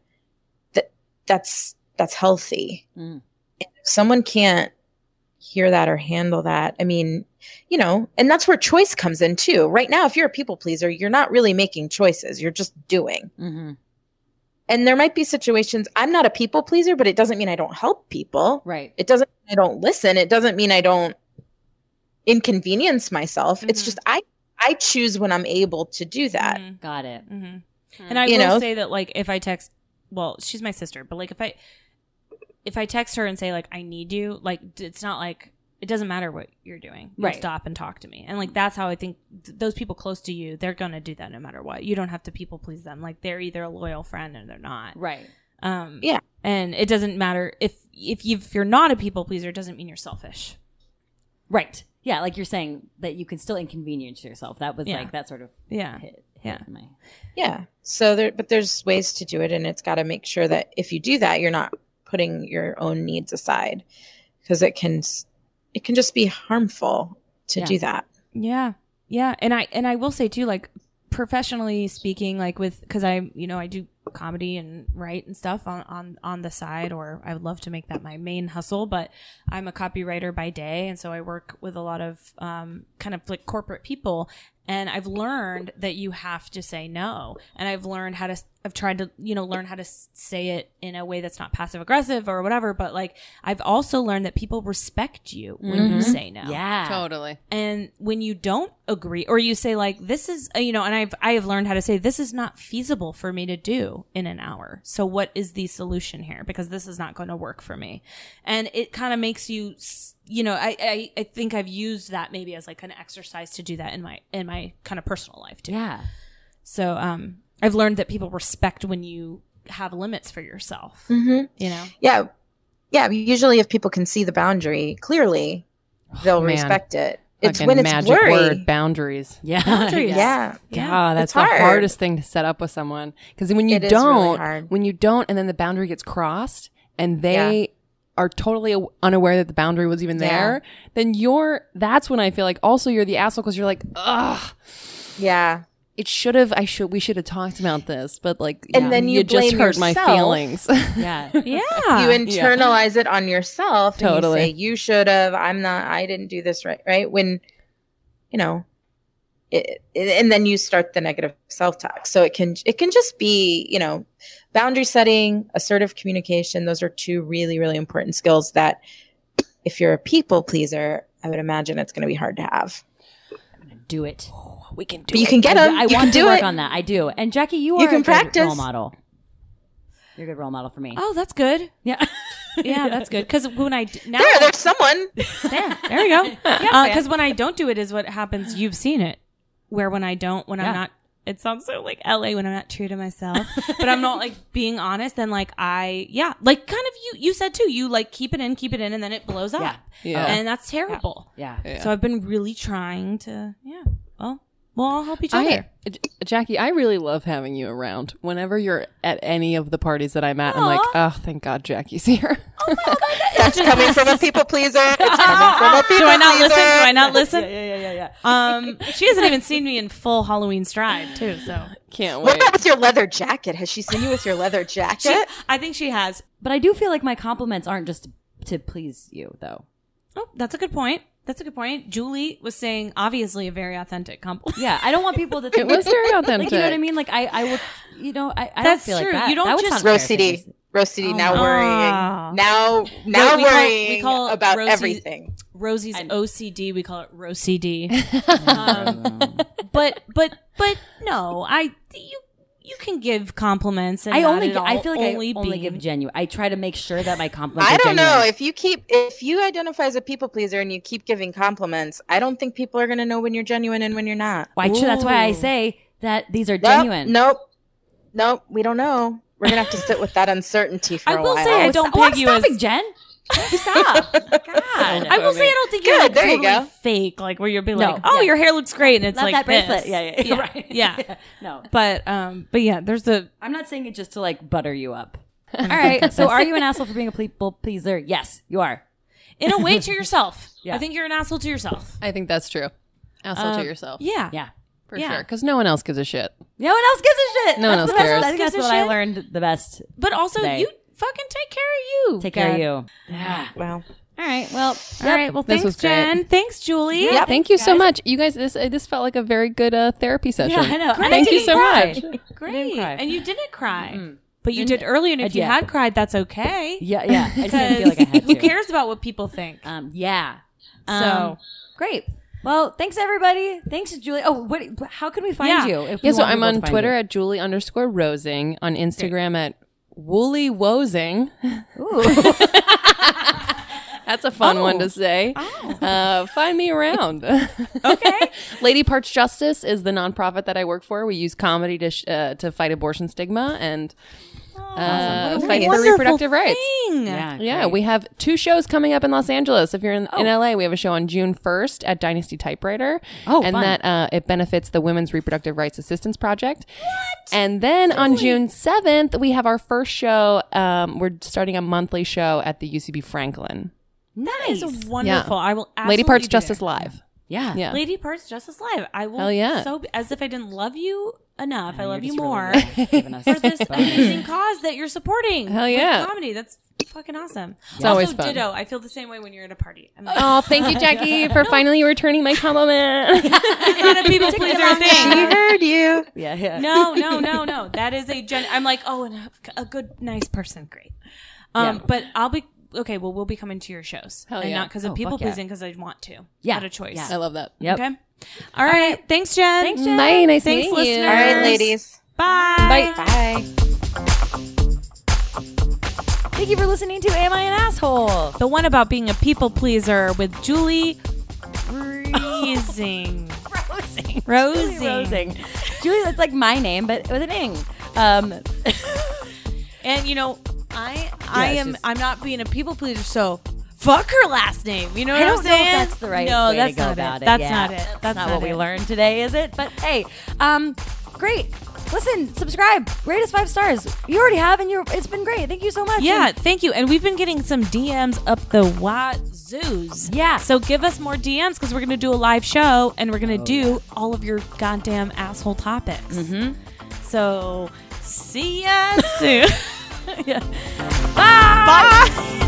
that that's that's healthy. Mm. If someone can't hear that or handle that, I mean, you know, and that's where choice comes in too. Right now, if you're a people pleaser, you're not really making choices, you're just doing. hmm And there might be situations, I'm not a people pleaser, but it doesn't mean I don't help people. Right. It doesn't mean I don't listen. It doesn't mean I don't inconvenience myself. It's Mhm. just I I choose when I'm able to do that. Mhm. Got it. Mhm. And I You will know? say that like if I text well, she's my sister, but like if I if I text her and say like I need you, like it's not like it doesn't matter what you're doing. You Right. stop and talk to me. And like that's how I think th- those people close to you, they're going to do that no matter what. You don't have to people please them. Like they're either a loyal friend or they're not. Right. Um Yeah. And it doesn't matter if if you if you're not a people pleaser, it doesn't mean you're selfish. Right. Yeah, like you're saying that you can still inconvenience yourself. That was Yeah. like that sort of Yeah. hit. hit Yeah. My, Yeah. So there, but there's ways to do it, and it's got to make sure that if you do that, you're not putting your own needs aside, because it can, s- it can just be harmful to Yeah. do that. Yeah. Yeah. And I and I will say too, like professionally speaking, like with because I you know I do comedy and write and stuff on on on the side, or I would love to make that my main hustle. But I'm a copywriter by day, and so I work with a lot of um, kind of like corporate people. And I've learned that you have to say no. And I've learned how to, I've tried to, you know, learn how to say it in a way that's not passive aggressive or whatever. But like, I've also learned that people respect you when you Mhm. say no yeah. Totally. and when you don't agree or you say like this is uh, you know and i've i have learned how to say this is not feasible for me to do in an hour so what is the solution here because this is not going to work for me and it kind of makes you s- you know I, I i think i've used that maybe as like an exercise to do that in my in my kind of personal life too Yeah. so um i've learned that people respect when you have limits for yourself Mm-hmm. you know Yeah, yeah. Usually, if people can see the boundary clearly, they'll man. respect it. It's Fucking when it's magic blurry. word bounds. (laughs) Yeah. Boundaries. Yeah. yeah God, that's It's the hard. hardest thing to set up with someone. Because when you It is really don't, hard. when you don't, and then the boundary gets crossed, and they are totally unaware that the boundary was even Yeah. there, then you're. That's when I feel like also you're the asshole because you're like, ugh, Yeah. it should have. I should. We should have talked about this, but like, And yeah, then you just blame hurt my yourself. feelings. (laughs) Yeah. (laughs) yeah you internalize it on yourself and Totally. you you should have i'm not i didn't do this right right when you know it, it- and then you start the negative self-talk so it can it can just be you know boundary setting assertive communication those are two really really important skills that if you're a people pleaser i would imagine it's going to be hard to have I'm going to Do it. Oh, we can do. It. You can get I, them I you want can to do work it on that. I do. And Jackie, you are You can a good practice. role model. You're a good role model for me. oh that's good Yeah. (laughs) yeah that's good because when I now there there's someone (laughs) There, there we go. (laughs) Because uh, when I don't do it, is what happens. You've seen it. Where when I don't, when Yeah. I'm not, it sounds so like LA when I'm not true to myself, but I'm not like being honest. Then like I, yeah, like kind of you. You said too. You like keep it in, keep it in, and then it blows up. Yeah. Yeah. and that's terrible. Yeah. Yeah. So I've been really trying to, yeah. Well, we'll all help each other. J- Jackie, I really love having you around. Whenever you're at any of the parties that I'm at, I'm like, oh, thank God Jackie's (laughs) here. That's coming from a people pleaser it's coming from a people do I not pleaser. listen? Do I not listen? Yeah, yeah, yeah, yeah, yeah. Um, she hasn't even seen me in full Halloween stride too. So Can't wait. what about with your leather jacket has she seen you with your leather jacket she, I think she has. But I do feel like my compliments aren't just to please you, though. Oh, that's a good point. That's a good point. Julie was saying obviously a very authentic compliment. Yeah, I don't want people to think It was very authentic. (laughs) like you know what I mean. Like I, I would, you know, I, I That's don't feel true. like that. You don't that just- sound Roast CD. Me. Roast CD. now Oh. worrying. Now, now we call- worrying we call about Rosie- everything. Rosie's I'm- OCD. We call it ROCD. (laughs) um, but but but no, I you you can give compliments. And I only, all I feel like only I only being- give genuine. I try to make sure that my compliments. I don't know genuine. if you keep if you identify as a people pleaser and you keep giving compliments. I don't think people are going to know when you're genuine and when you're not. Why? That's why I say that these are Nope, genuine. Nope. Nope, we don't know. We're gonna have to sit with that uncertainty for (laughs) I a while. I will say I Oh, don't stop- oh, I'm peg you as- stopping, Jen. Stop. (laughs) God. I will say I don't think you're Good, like there you totally go. fake, like where you'll be No, like, "Oh, yeah. your hair looks great," and it's Not like that bracelet. this. Yeah, yeah, yeah. yeah, (laughs) Right. yeah. No. But um, but yeah, there's a I'm not saying it just to like butter you up. All right. So are you an asshole for being a people pleaser? Yes, you are. in a way to yourself. Yeah. I think you're an asshole to yourself. I think that's true. Asshole Um, to yourself. Yeah, Yeah. For yeah. sure. Because no one else gives a shit. No one else gives a shit. No one That's else the best- cares. I think that's a what I learned the best. But also, They- you fucking take care of you. Take care of you. Yeah. Wow. All right. Well, All right. Well, This thanks, was great. Thanks, Julie. Yep. Thank you so much. You guys, this uh, this felt like a very good uh, therapy session. Yeah, I know. And I Thank you so cry. much. Great. didn't cry. And you didn't cry. But you did earlier, and if I you did. had cried, that's okay. Yeah, yeah. I just didn't feel like I had (laughs) Who cares about what people think? Um, yeah. So- Um, great. Well, thanks everybody. Thanks, Julie. Oh, what? How can we find Yeah. you? If Yeah, so I'm on Twitter you? at Julie underscore Rosing, on Instagram at Woolly Wozing. (laughs) That's a fun one to say. Uh, find me around. (laughs) okay. Lady Parts Justice is the nonprofit that I work for. We use comedy to sh- uh, to fight abortion stigma and uh, What fight for wonderful reproductive rights. Thing. Yeah, Yeah, great. we have two shows coming up in Los Angeles. If you're in, Oh. in LA, we have a show on June 1st at Dynasty Typewriter. Oh, and fun. that uh, it benefits the Women's Reproductive Rights Assistance Project. What? And then on June 7th, we have our first show. Um, we're starting a monthly show at the UCB Franklin. Nice. wonderful. I will absolutely Lady Parts Justice there. Live. Yeah. Yeah. Lady Parts Justice Live. I will Hell yeah. so as if I didn't love you enough. I You're love you just really more good at giving us for this (laughs) amazing cause that you're supporting. Hell with yeah. comedy. That's fucking awesome. It's also, always fun. ditto. I feel the same way when you're at a party. I'm like, Oh, thank you, (laughs) Jackie, for finally returning my compliment. (laughs) it's not a people pleaser She heard you. Yeah, yeah. No, no, no, no. That is a gen. I'm like, oh, and a, a good, nice person. Great. Um, Yeah. but I'll be okay. Well, we'll be coming to your shows, Hell and yeah. not because of Oh, people fuck pleasing, because I want to. Yeah. out of choice. Yeah. I love that. Yep. Okay. All right. Thanks, Jen. Thanks, Jen. Bye. Nice Thanks, meeting you. listeners. All right, ladies. Bye. Bye. Bye. Thank you for listening to Am I an Asshole? The one about being a people pleaser with Julie Reesing. (laughs) Rosing. (laughs) Rosing. Julie Rosing. Julie, that's like my name, but with an ing. Um, (laughs) And you know, I I it's am just- I'm not being a people pleaser, so fuck her last name. You know what I I'm don't know saying? that's the right no, way that's to go not about it. That's Yeah, not it. That's, That's not, what we learned today, is it? But hey, um, great. Listen, subscribe, rate us five stars. You already have, and you're. It's been great. Thank you so much. Yeah, And- thank you. And we've been getting some DMs up the wazoos. Yeah. So give us more DMs because we're going to do a live show and we're going to Oh, do all of your goddamn asshole topics. Mm-hmm. So see ya soon. (laughs) yeah. Bye.